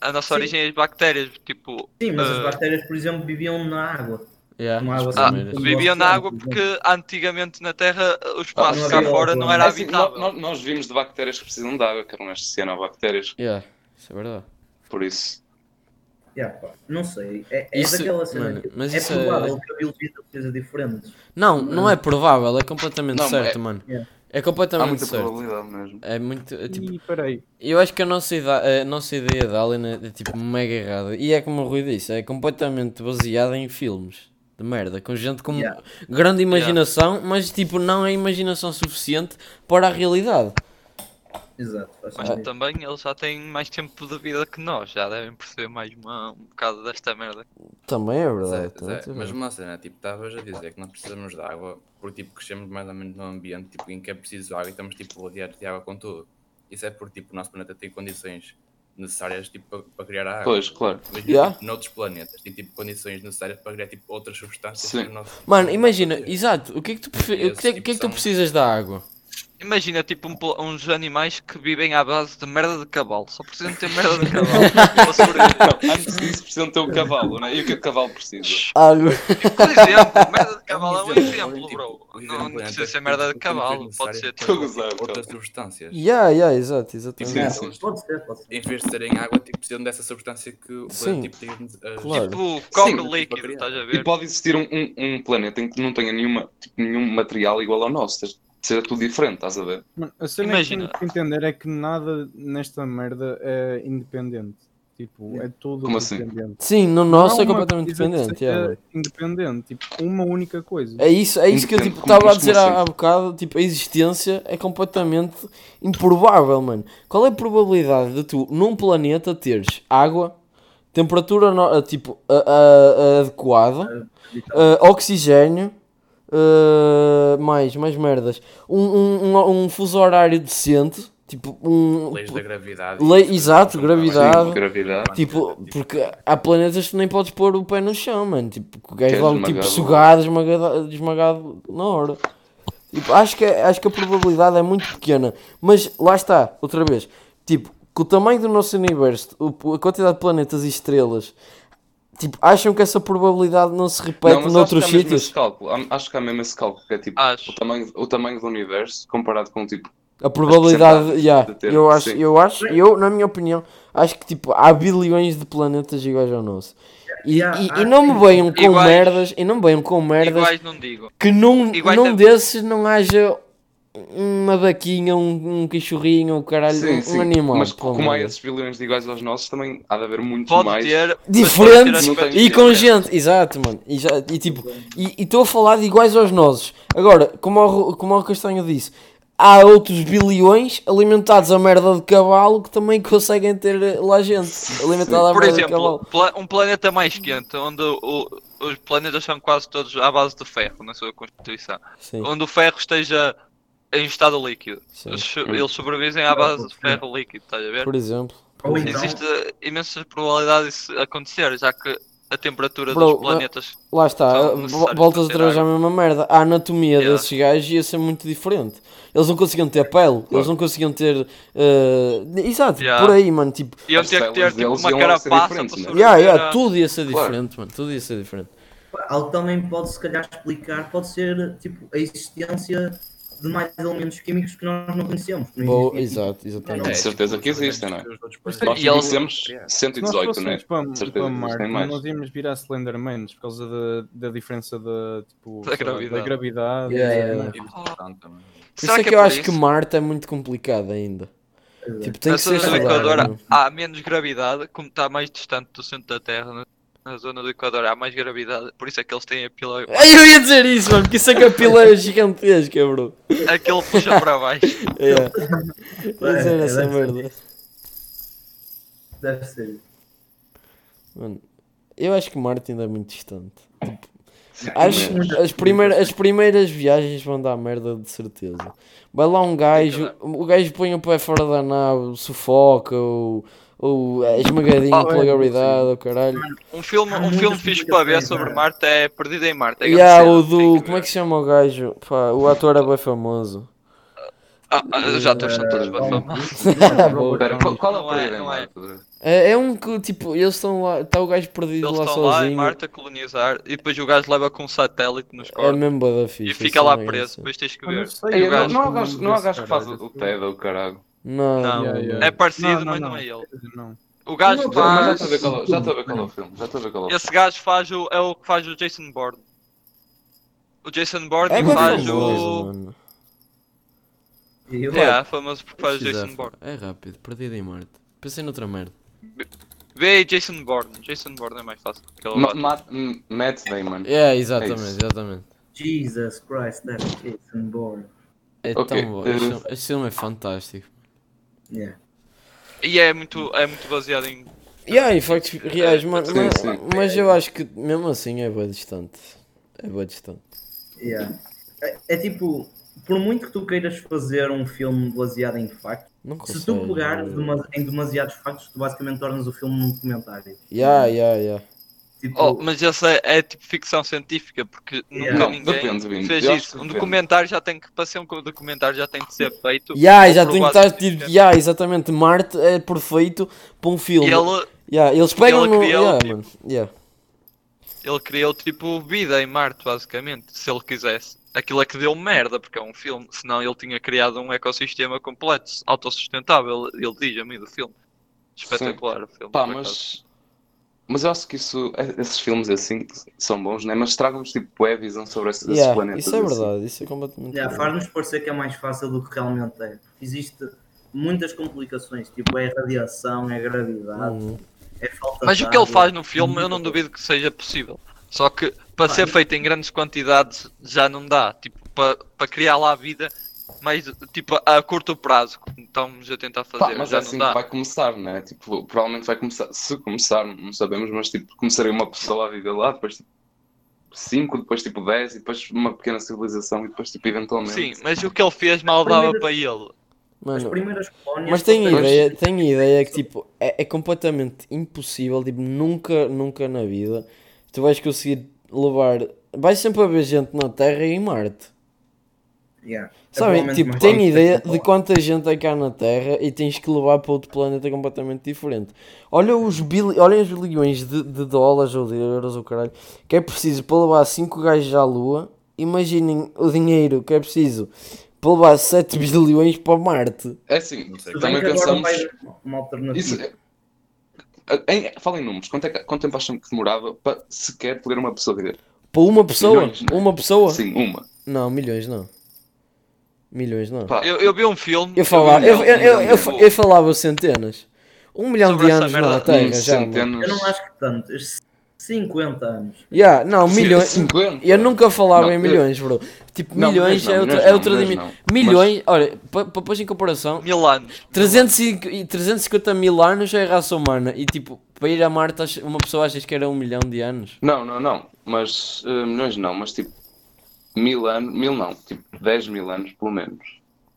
A nossa Sim. origem é as bactérias, tipo, sim, mas as ah, bactérias, por exemplo, viviam na água. Yeah, as água ah, viviam na água por porque antigamente na Terra o espaço não cá fora água. não era É assim, habitável. nós, nós vimos de bactérias que precisam de água, que eram estas cianobactérias. Yeah, isso é verdade. Por isso, Yeah, pá, não sei, é, é Isso- daquela cena mano, mas é isso é- provável que a biologia tenha coisas diferentes. Não, não é provável, é completamente Não, certo, é- mano. Yeah. É Há completamente muita certo. probabilidade mesmo. É muito. é tipo, E peraí, eu acho que a nossa, ida- a nossa ideia de Alien é, é, tipo mega errada. E é como o Rui disse, é completamente baseada em filmes de merda, com gente com Yeah. grande imaginação, mas tipo não é imaginação suficiente para a realidade. Exato, Mas também eles já têm mais tempo de vida que nós, já devem perceber mais uma, um bocado desta merda. Também é verdade. Zé, tá- tá mas uma cena, tipo, estavas a dizer que não precisamos de água porque tipo, crescemos mais ou menos num ambiente tipo, em que é preciso água e estamos tipo, rodeados de água com tudo. Isso é porque tipo, o nosso planeta tem condições necessárias tipo, para, para criar água. Pois, claro. Mas Yeah. tipo, noutros planetas tem tipo, condições necessárias para criar tipo, outras substâncias. Sim. nosso- Mano, imagina, exato, o que é que tu, prefe- o que é, que, é que tu precisas da água? Imagina tipo um uns animais que vivem à base de merda de cavalo, só precisam ter merda de cavalo. Não, antes disso precisam ter o cavalo, né? E o que é que o cavalo precisa? Água. Por exemplo, merda de cavalo é um exemplo, tipo, bro. Não precisa ser que merda de tem cavalo, pode ser tipo. Outras substâncias. Yeah, yeah, exato, exatamente. Sim, sim. Pode ser, pode ser. Em vez de terem água, tipo, precisam dessa substância que o planeta tipo, tem. claro. Tipo, cobre líquido, estás a E ver? pode existir um, um, um planeta em que não tenha nenhuma, tipo, nenhum material igual ao nosso. Seja- Seja tudo diferente, estás a ver? mano, a cena Imagina. que entender é que nada nesta merda é independente. Tipo, é tudo Como assim? dependente. Sim, no nosso Não é completamente coisa que dependente. seja yeah. independente, tipo, uma única coisa. É isso, é isso que eu tipo, Independente, estava a dizer assim? há, há bocado. Tipo, a existência é completamente improvável, mano. Qual é a probabilidade de tu, num planeta, teres água, temperatura no- tipo, a- a- a adequada, uh, oxigênio, uh, mais, mais merdas, um, um, um, um fuso horário decente, tipo, um. Leis da gravidade. Lei- exato, gravidade. Sim, gravidade. Tipo, porque há planetas que tu nem podes pôr o pé no chão, mano. Tipo, que o gajo é logo tipo, sugado, esmagado, esmagado na hora. Tipo, acho que, acho que a probabilidade é muito pequena. Mas lá está, outra vez. Tipo, com o tamanho do nosso universo, a quantidade de planetas e estrelas, tipo, acham que essa probabilidade não se repete Não, noutros acho que há mesmo sítios? esse cálculo. Acho que há mesmo esse cálculo, que é tipo Acho. o tamanho, o tamanho do universo comparado com tipo. A probabilidade, yeah, de ter, eu acho, sim. eu acho, eu, na minha opinião, acho que tipo, há bilhões de planetas iguais ao nosso. E, Yeah, e, e não me venham com Iguais. merdas, e não me venham com merdas Iguais não digo. que num, Iguais num desses não haja uma vaquinha, um, um cachorrinho, um caralho, Sim, um, sim. animal. Mas como há esses bilhões de iguais aos nossos, também há de haver muito Pode mais. ter. mas pode ter Diferentes e com diferentes. gente, exato, mano. E, já, e tipo, e estou a falar de iguais aos nossos. Agora, como o, como o Castanho disse, há outros bilhões alimentados a merda de cavalo que também conseguem ter lá gente alimentada a Por merda de exemplo, cavalo. pla- um planeta mais quente, onde o- os planetas são quase todos à base de ferro na sua constituição. Sim, Onde o ferro esteja em estado líquido. sim. Eles, so- eles sobrevivem à base de ferro líquido, estás a ver? Por exemplo. Então, Existe imensa probabilidade disso acontecer, já que a temperatura Bro, dos planetas. Lá está, voltas a para ter trazer a mesma merda. A anatomia Yeah. desses gajos ia ser muito diferente. Eles não conseguiam ter pele, eles não conseguiam ter. eh, Exato, Yeah. por aí, mano. Tipo, Iam ter que ter tipo uma carapaça para né? yeah, yeah, a- tudo ia ser Claro. diferente, mano. Tudo ia ser diferente. algo que também pode se calhar explicar, pode ser tipo a existência mais elementos químicos que nós não conhecemos. não Boa, exato, De exatamente. certeza que existem, não é? Mas eles- conhecemos Se nós 118, né? fôssemos para, De certeza para Marte, nós íamos virar Slendermans por causa da, da diferença da, tipo, Da gravidade. da gravidade. Yeah. né? é importante também. Por isso é que que é eu acho que? Marte é muito complicado ainda. Tipo, tem Na que ser estudado. Equador meu. há menos gravidade, como está mais distante do centro da Terra. Na, na zona do Equador há mais gravidade, por isso é que eles têm a pila. Ai, eu ia dizer isso, mano, porque isso é que a pila é gigantesca, bro. Aquele puxa para baixo. Yeah. Ia É, dizer é, essa deve ser. merda. Deve ser. Mano, eu acho que Marte ainda é muito distante. Tipo, acho as, primeiras, as primeiras viagens vão dar merda de certeza. Vai lá um gajo, o gajo põe o pé fora da nave, sufoca ou, ou é esmagadinho Oh, pela é gravidade, o caralho. Um filme, um filme fixe para ver sobre? Marte é Perdido em Marte. É E há o do. Como é que se chama o gajo? Pá, o ator é bem famoso. Ah, ah, já estou são todos bem famosos. Espera, qual, é o Não é, é. É, é um que tipo, eles estão lá, está o gajo perdido Eles lá estão lá em sozinho. Marte a colonizar e depois o gajo leva com um satélite nos É corpos mesmo bada e fixe. fica isso lá é preso. Depois tens que ver. não, há gajo, que faz o TED ou caralho. Não, Não, Yeah, yeah. é parecido, Não, não, mas não, não. é ele. Não. O gajo faz. estou a ver qual é- já estou a ver qual é o filme. Já estou a ver qual é o filme. Esse gajo faz o, é o que faz o Jason Bourne. O Jason Bourne É faz o. E eu, É, famoso por faz Quiser, Jason Bourne. É rápido, perdido em Marte. Pensei noutra merda. Vê aí Jason Bourne. Jason Bourne é mais fácil. porque ele Ma-. Ma- Matt Damon. É, exatamente, isso. exatamente. Jesus Christ, that Jason Bourne. É Ok, tão bom. eh, Este filme é fantástico. Yeah. E é muito, é muito baseado em. E há em factos reais, mas, Sim, mas, sim. mas eu acho que mesmo assim é bem distante. É bem distante. Yeah. É, é tipo, por muito que tu queiras fazer um filme baseado em factos, se tu pegar em demasiados factos, tu basicamente tornas o filme num documentário. Ya, ya, ya. Tipo, Oh, mas essa é, é tipo ficção científica, porque Yeah. nunca Não, ninguém depende, fez isso. Um depende. documentário já tem que, para ser um documentário já tem que ser feito. Ya, já tem que estar tipo. Ya, exatamente. Marte é perfeito para um filme. E ele, Ya, eles pegam ele no. criou, Ya, tipo, mano. Ya. ele criou tipo vida em Marte, basicamente, se ele quisesse. Aquilo é que deu merda, porque é um filme, senão ele tinha criado um ecossistema completo, autossustentável, ele diz a mim do filme. Espetacular o filme. Pá, mas. Mas eu acho que isso, esses filmes assim são bons, né? Mas tragam-nos tipo boa visão sobre esses, esses Ya, planetas. Isso é assim. verdade, isso é completamente yeah, faz-nos parecer que é mais fácil do que realmente é. Existe muitas complicações, tipo, é radiação, é gravidade, Uhum. é falta Mas de o que ele faz no filme eu não duvido que seja possível. Só que para ser feito em grandes quantidades já não dá. Tipo, para, para criar lá a vida, mas tipo a curto prazo, como estamos a tentar Pá, fazer, mas já é assim não que vai começar, né? Tipo, provavelmente vai começar, se começar, não sabemos, mas tipo, começaria uma pessoa a viver lá, depois tipo 5, depois tipo 10 e depois uma pequena civilização e depois tipo eventualmente. Sim, mas o que ele fez mal dava para ele. Mano. Mas tenho a conseguem- ideia, a ideia que tipo, é, é completamente impossível, tipo, nunca, nunca na vida tu vais conseguir levar. Vais sempre haver gente na Terra e em Marte. Yeah. É Sabem? Tipo, tenho ideia de quanta gente é cá na Terra e tens que levar para outro planeta completamente diferente. Olha os, bili... Olha os bilhões de, de dólares ou de euros ou caralho que é preciso para levar 5 gajos à Lua. Imaginem o dinheiro que é preciso para levar 7 bilhões para Marte. É assim, bem também que agora pensamos. uma alternativa. Isso, é- em, fala em números, quanto, é que- quanto tempo acham que demorava para sequer poder uma pessoa viver? Para uma pessoa? Milhões? Uma pessoa? Sim, uma. Não, milhões não. Milhões não. Pá, Eu, eu vi um filme. Eu falava, eu, eu, eu, eu, falava centenas. Um milhão Sobre de anos na Terra já. mano. Eu não acho que tanto. 50 anos. Yeah, não, milhões. 50. Eu nunca falava Não, em milhões, bro. Tipo, Não, milhões não, é outra, é outra milhões dimensão. Milhões, olha, para pôr em comparação, Mil anos. 305 e 350 mil anos é a raça humana. E tipo, para ir a Marte, uma pessoa achas que era um milhão de anos? Não, não, não. Mas eh, milhões não, mas tipo mil anos, mil não, tipo 10 mil anos pelo menos.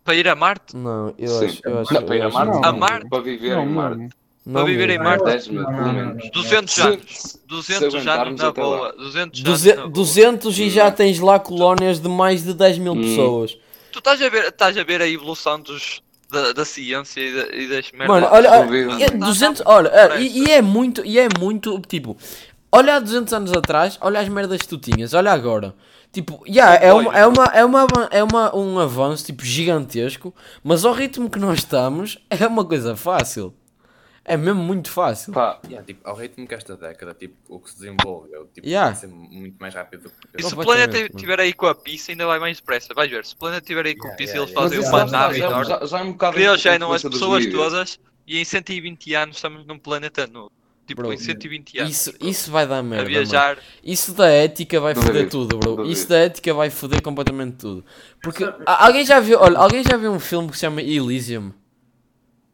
Para ir a Marte? Não, eu Sim. acho. Eu acho não, para ir a Marte, não. A Marte? para viver Não, em Marte. Não, Para viver em. Marte? 10 mil, pelo não, menos. não. 200 Se- anos. se- 200 se anos na até lá. boa. 200 anos Duze- na boa. 200 e já tens lá colónias de mais de 10 mil Hum. pessoas. Tu estás a ver, estás a, ver a evolução dos, da, da ciência e, da, e das merdas. Mano, olha, olha, Duvido. é 200, olha, é, e, e é muito, e é muito, tipo, olha há 200 anos atrás, olha as merdas que tu tinhas, olha agora. Tipo, yeah, é, uma, é, uma, é, uma, é uma, um avanço tipo, gigantesco, mas ao ritmo que nós estamos é uma coisa fácil. É mesmo muito fácil. Pá, Yeah, tipo, ao ritmo que esta década, tipo, o que se desenvolveu, tipo, Yeah. vai ser muito mais rápido do que E se o planeta estiver aí com a pizza, ainda vai mais depressa. Vais ver, se o planeta estiver aí com Yeah, pizza, yeah, eles fazem uma nave já, enorme. já, já é um bocado Criogenam as influência dos pessoas todas e em 120 anos estamos num planeta novo. Tipo, Bro, em 120 anos. Isso, isso vai dar merda. a mano. viajar. Isso da ética vai Não foder duvido, tudo, bro. não. Isso da ética vai foder completamente tudo. Porque alguém já viu, olha, alguém já viu um filme que se chama Elysium?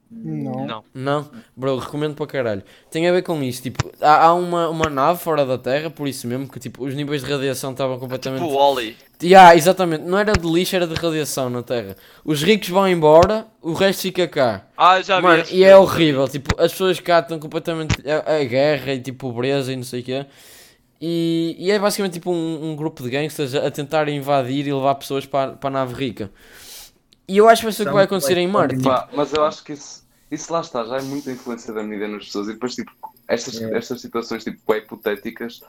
Não. Não. Não, bro, recomendo para caralho. Tem a ver com isso, tipo, há, há uma, uma nave fora da Terra, por isso mesmo que tipo, os níveis de radiação estavam completamente. Tipo o Wally. Yeah, exatamente, não era de lixo, era de radiação na Terra. Os ricos vão embora, o resto fica cá. Ah, já vi. Mano, esse e é horrível, tipo, as pessoas cá estão completamente a, a guerra e tipo pobreza e não sei o quê. E, e é basicamente tipo um, um grupo de gangsters a, a tentar invadir e levar pessoas para, para a nave rica. E eu acho que vai ser o que vai acontecer em Marte. Tipo, Pá, mas eu acho que isso, isso lá está, já é muita influência da mídia nas pessoas e depois tipo, estas, É. estas situações tipo, hipotéticas,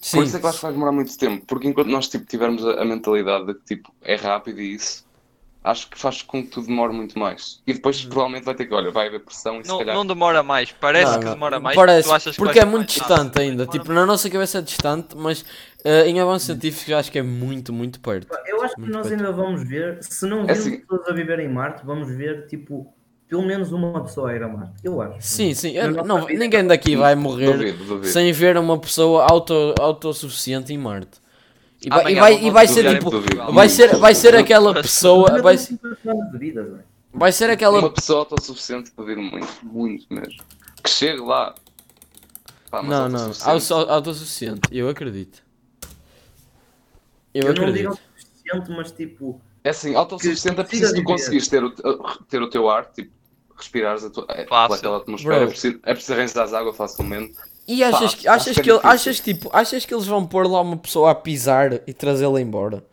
sim, por isso é que eu acho que vai demorar muito tempo, porque enquanto nós tipo, tivermos a, a mentalidade de que tipo, é rápido e isso, acho que faz com que tudo demore muito mais. E depois provavelmente vai ter que, olha, vai haver pressão e se Não, calhar. não demora mais, parece Não, que demora mais. Parece, tu achas que porque é muito mais distante ainda. Tipo, na nossa cabeça é distante, mas eh, em avanço científico eu acho que é muito, muito perto. Eu acho que Muito nós perto. ainda vamos ver, se não É virmos assim- pessoas a viver em Marte, vamos ver tipo pelo menos uma pessoa a ir a Marte. Eu acho. Sim, sim. Eu- nossa não, ninguém daqui vai morrer Duvido, duvido. sem ver uma pessoa auto, autossuficiente em Marte. E vai, e Amanhã vai, e vai ser tipo. Vai ser, vai ser aquela pessoa. Vai, tem 50 anos de vida, não é? vai ser aquela. Uma pessoa autossuficiente duvido muito, muito mesmo. Que chegue lá. Pá, Não, não. autossuficiente. auto- Autossuficiente. Eu acredito. Eu, Eu não acredito. digo o suficiente, mas tipo. É assim, autossuficiente é Que preciso tu conseguires ter o, ter o teu ar, tipo, respirares a tua, é, aquela atmosfera, Bro. é preciso, é preciso arranjar água facilmente. E achas, Pá, que, achas, que é ele- achas, tipo, achas que eles vão pôr lá uma pessoa a pisar e trazê-la embora?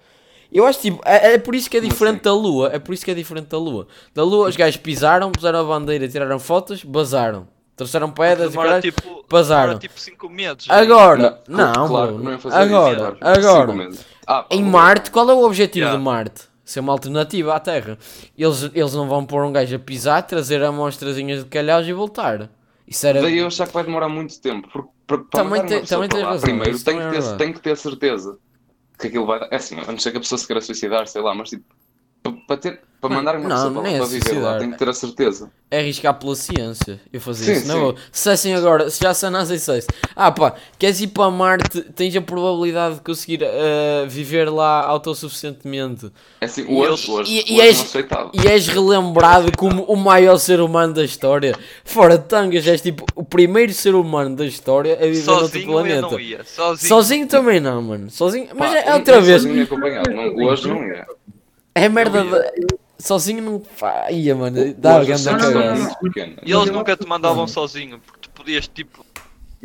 Eu acho tipo, é, é por isso que é diferente da Lua. É por isso que é diferente da Lua. Da Lua os gajos pisaram, puseram a bandeira, tiraram fotos, bazaram. Trouxeram pedras e caralho. tipo, Bazaram. demora tipo 5 meses. Agora, não, claro, não ia fazer agora, isso, claro. agora. Ah, Em Marte, qual é o objetivo Yeah. de Marte? Ser uma alternativa à Terra. Eles, eles não vão pôr um gajo a pisar, trazer amostrazinhas de calhaus e voltar. Isso era. Daí eu achar que vai demorar muito tempo. Porque para, para Também tem- uma pessoa também para lá, razão, primeiro tem também que, é ter, tem que ter certeza que aquilo vai dar. É assim, a não ser que a pessoa se queira suicidar, sei lá, mas tipo, para, ter, para mandar uma não, pessoa para, nem é para viver lá, tem que ter a certeza. é arriscar pela ciência. Eu fazia Sim, isso, não vou. Se dissessem agora, se já se a NASA dissesse, ah pá, queres ir para Marte, tens a probabilidade de conseguir eh, viver lá autossuficientemente É assim, E hoje, eles- hoje, e- e és- e és relembrado como o maior ser humano da história. Fora de tangas, és tipo o primeiro ser humano da história a viver Sozinho eu planeta. não ia. Sozinho. Sozinho também não, mano. Sozinho, mas Pá, é outra um vez. sozinho acompanhado. Não, hoje não é. É merda. De- Sozinho não. Pá, ia, mano. Dá a Hoje a grande cena não, não, cagada. é. E eles nunca te mandavam não. sozinho, porque tu podias tipo.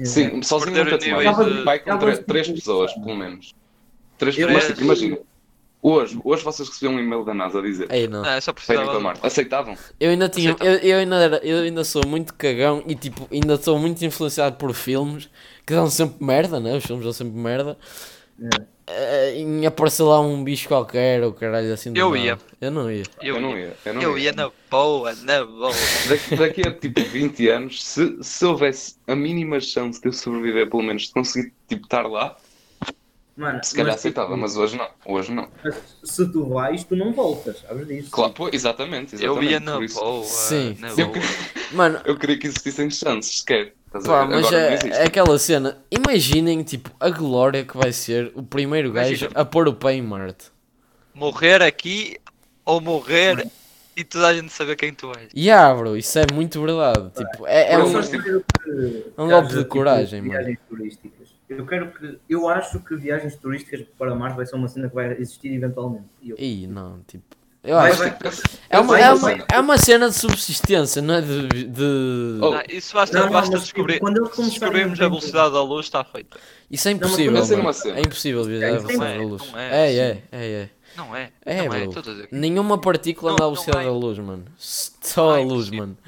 Sim, sozinho nunca te níveis manda. de- Vai com Eu tre- gosto três de- pessoas, pelo menos. Três Eu pessoas, gosto tipo, imagina. Hoje, hoje vocês recebiam um e-mail da NASA a dizer Ei, não. Ah, só precisava. Aceitavam? Eu ainda tinha. Eu, eu, ainda era, eu ainda sou muito cagão e tipo, ainda sou muito influenciado por filmes que dão sempre merda, né? Os filmes dão sempre merda. Eh, em aparecer lá um bicho qualquer ou caralho assim do Eu nada. ia. Eu não ia. Eu, Eu não ia. ia. Eu não Eu ia na boa, na boa. Daqui, daqui a tipo 20 anos, se, se houvesse a mínima chance de eu sobreviver, pelo menos de conseguir tipo, estar lá, Mano, se calhar mas, tipo, aceitava, mas hoje não. Hoje não. mas se tu vais, tu não voltas, sabes disso? Claro, pô, exatamente, exatamente. Eu ia na boa. Sim. Na Eu, boa. queria- Mano, eu queria que existissem chances, sequer. Estás pá, mas é, é aquela cena. Imaginem, tipo, a glória que vai ser o primeiro gajo a pôr o pé em Marte. Morrer aqui ou morrer e toda a gente saber quem tu és. E ah, bro, isso é muito verdade. Tipo, é, é um. é um golpe de tipo, coragem, mano. viagens turísticas. Eu quero que. Eu acho que viagens turísticas para Marte vai ser uma cena que vai existir eventualmente. E eu- Ih, não, tipo. Eu Vai- acho vai- É uma, é, uma, é uma cena de subsistência, não é de. de- Oh. Não, isso basta, Não, não, basta descobrir. tipo, quando eles se começarem descobrirmos a a velocidade da luz, está feito. Isso é Não, mas impossível. quando. É impossível viajar É, a velocidade não da é, luz. não é, É, é, é, é. Não é? É, não é, bro. que Nenhuma partícula Não, não velocidade é. da luz, mano. Só Não a é luz, mano.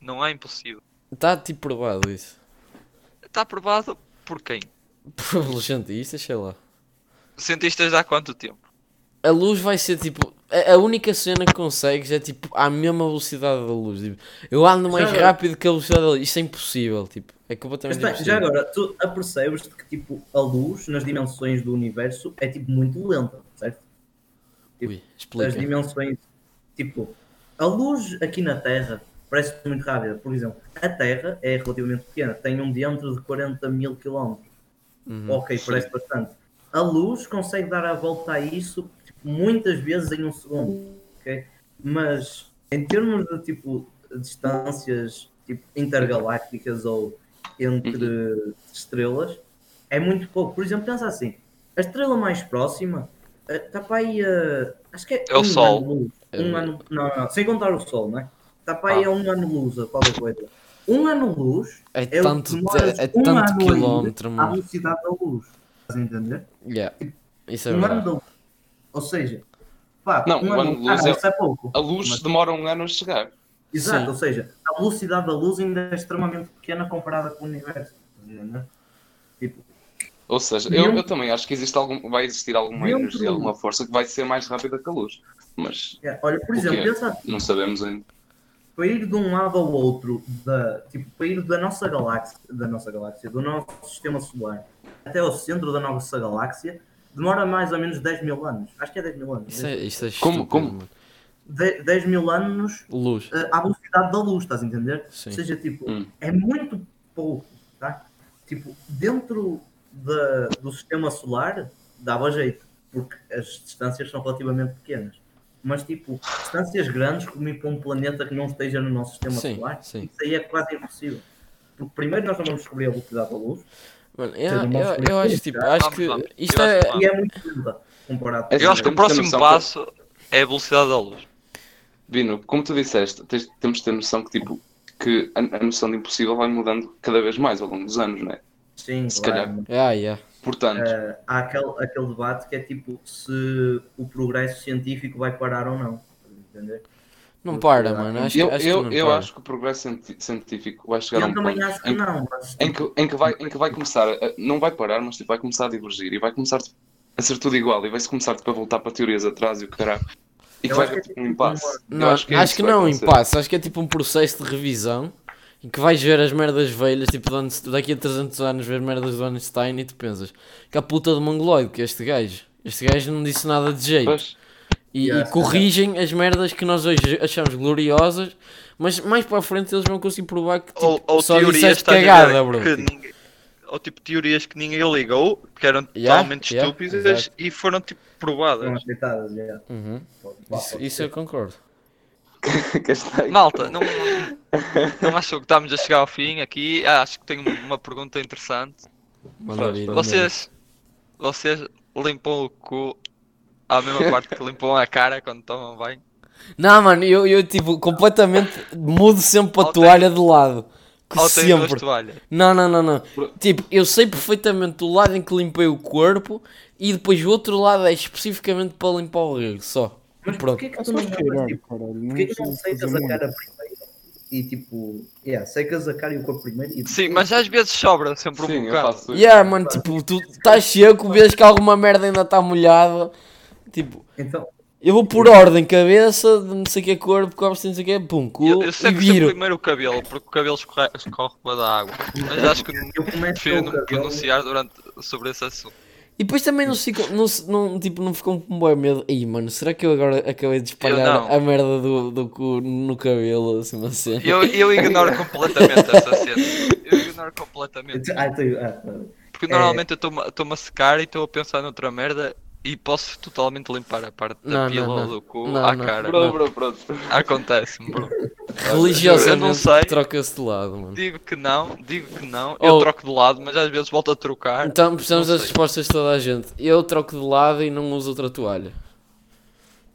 Não é impossível. Está tipo provado isso. Está provado por quem? Pelos cientistas, sei lá. Cientistas há quanto tempo? A luz vai ser tipo. A a única cena que consegues é tipo à mesma velocidade da luz. Tipo, eu ando mais Já- rápido que a velocidade da luz. Isto é impossível. Tipo, é completamente bem, impossível. já agora, tu apercebes que tipo, a luz nas dimensões do universo é tipo muito lenta, certo? Ui, As explica. dimensões, tipo, a luz aqui na Terra parece muito rápida. Por exemplo, a Terra é relativamente pequena, tem um diâmetro de 40 mil quilómetros. Uhum. Ok, parece bastante. A luz consegue dar a volta a isso tipo, muitas vezes em um segundo, ok? Mas em termos de tipo distâncias tipo, intergalácticas ou entre estrelas, é muito pouco. Por exemplo, pensa assim: a estrela mais próxima está para aí a. Acho que é, É o um Sol. ano luz. É Um o- ano, não, não, sem contar o Sol, não é? Está para aí Ah. a um ano luz, a qualquer coisa. Um ano luz É é, tanto, o é, é um tanto ano a quilómetro, à mano. velocidade da luz. Estás a entender? Yeah. Isso é um ano verdade. da luz. Ou seja, pá, Não, um ano, ah, luz não, é- isso é pouco. A luz Mas- demora um ano a chegar. Exato, Sim. ou seja, a velocidade da luz ainda é extremamente pequena comparada com o universo. A entender? Tipo, Ou seja, eu, eu também acho que existe algum, vai existir alguma energia, alguma força que vai ser mais rápida que a luz. Mas É, olha, por exemplo, pensa não sabemos ainda. para ir de um lado ao outro, da, tipo, para ir da nossa galáxia, da nossa galáxia, do nosso sistema solar até ao centro da nossa galáxia, demora mais ou menos 10 mil anos. Acho que é 10 mil anos. Isso é, isso é Como- como? mano. De- 10 mil anos Luz. eh, à velocidade da luz, estás a entender? Sim. Ou seja, tipo, Hum. é muito pouco, tá? Tipo, dentro da- do sistema solar dava jeito, porque as distâncias são relativamente pequenas. Mas, tipo, distâncias grandes, como ir para um planeta que não esteja no nosso sistema Sim, solar, sim. isso aí é quase impossível. Porque primeiro nós não vamos descobrir a velocidade da luz, Mano, eu, eu, eu acho, tipo, acho que isto Eu é... e é muito comparado É Eu acho que o próximo passo é a velocidade da luz. Vino, como tu disseste, tens- temos de ter noção que, tipo, que a, a noção de impossível vai mudando cada vez mais ao longo dos anos, não é? Sim, se claro. Ah, yeah. Portanto, Eh, há aquele, aquele debate que é tipo se o progresso científico vai parar ou não. Entender? Não para, mano. Acho, que- eu, acho que eu, não eu para. acho que o progresso científico vai chegar a Eu um também ponto acho que em, não, mas em que, em, que vai, em que vai começar, a- não vai parar, mas tipo, vai começar a divergir e vai começar a ser tudo igual e vai-se começar tipo, a voltar para teorias atrás e o caralho. E que Eu vai acho que haver é tipo, um impasse. Não, acho que, é isso vai não, acontecer. impasse. Acho que é tipo um processo de revisão em que vais ver as merdas velhas, tipo, daqui a 300 anos, ver merdas do Einstein e tu pensas que a puta de mongoloide que é este gajo. Este gajo não disse nada de jeito. Pois, E, Yeah, e corrigem as merdas que nós hoje achamos gloriosas, mas mais para a frente eles vão conseguir provar que tipo, Ou, ou só disseste cagada, bro. que Tipo, ninguém- ou tipo teorias que ninguém ligou, que eram Yeah, totalmente yeah, estúpidas e foram tipo provadas. aceitadas. já. uhum. Isso, isso eu concordo. Malta, não, não achou que estamos a chegar ao fim aqui? Ah, acho que tenho uma pergunta interessante. Manda. Vocês, vocês limpam o cu à mesma parte que limpam a cara quando tomam banho? Não, mano, eu, eu tipo, completamente mudo sempre a Ou tem- toalha de lado. Que Ou têm duas sempre. toalhas? Não, não, não, não. Tipo, eu sei perfeitamente o lado em que limpei o corpo e depois o outro lado é especificamente para limpar o rego, só. Mas Pronto. porquê que tu não tipo. Não porquê que não fazer a cara primeiro? E tipo, yeah, secas a cara e o corpo primeiro e Sim, mas às vezes sobra sempre um Sim, eu bocado. faço isso. Yeah, mano, tipo, tu estás seco, vês que alguma merda ainda está molhada. Tipo, Então, eu vou por ordem, cabeça, de não sei o que é corpo, corpo, não sei o que é, pum, cu Eu, eu e sempre viro. primeiro o cabelo, porque o cabelo escorre, escorre para da água. Mas acho que eu começo prefiro pelo não me cabelo. pronunciar durante, sobre esse assunto. E depois também não se ficam, não, não, tipo, não ficam com um bom medo. Ih, mano, será que eu agora acabei de espalhar a merda do, do cu no cabelo, assim, uma cena? Eu, eu ignoro completamente essa cena. Eu ignoro completamente. Ah, ah, tá. Porque normalmente eu estou-me a secar e estou a pensar noutra merda e posso totalmente limpar a parte da Não, não, pila ou não. do cu Não, à não. cara. Bro, bro, pronto. Acontece-me, bro. Religiosamente troca-se de lado, mano. Digo que não, digo que não. Oh. Eu troco de lado, mas às vezes volto a trocar. Então precisamos das respostas de toda a gente. Eu troco de lado e não uso outra toalha.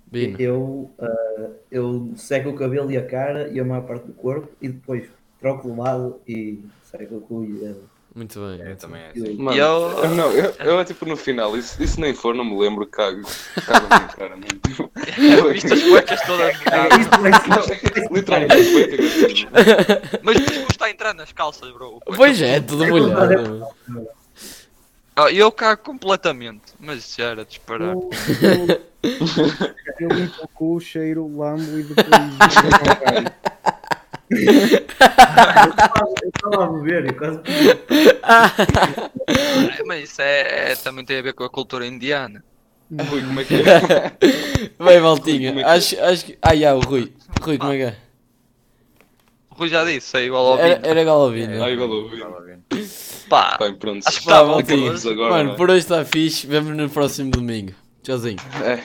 Bino. Eu, ah, eu seco o cabelo e a cara e a maior parte do corpo e depois troco de lado e seco o cu e a- Muito bem. Eu também é e assim. o- Mano, E eu- eu... não, eu, eu é tipo no final, isso, isso nem for, não me lembro, cago. Cago cara, mano. Viste as cuecas todas Literalmente, que assim. Mas depois está a entrar nas calças, bro. O Pois é, tudo molhado. Ah, eu cago completamente, mas já era de esperar. Eu, eu, eu limpo o cu, cheiro, lambo e depois. Eu estava a beber e quase. Mas isso é, é- também tem a ver com a cultura indiana. Rui, como é que é? Bem, Valtinha, Como é que- acho, acho que. Ah, já, o Rui. Rui, como é que é? O Rui já disse, é igual ao Era, vinho. era Galovino. Ai, valeu, Rui. Estava a ver. Pá, Bem, pronto. Acho que tá bom, Valtinha. Agora. Mano, é? por hoje está fixe. Vemo no próximo domingo. Tchauzinho. É.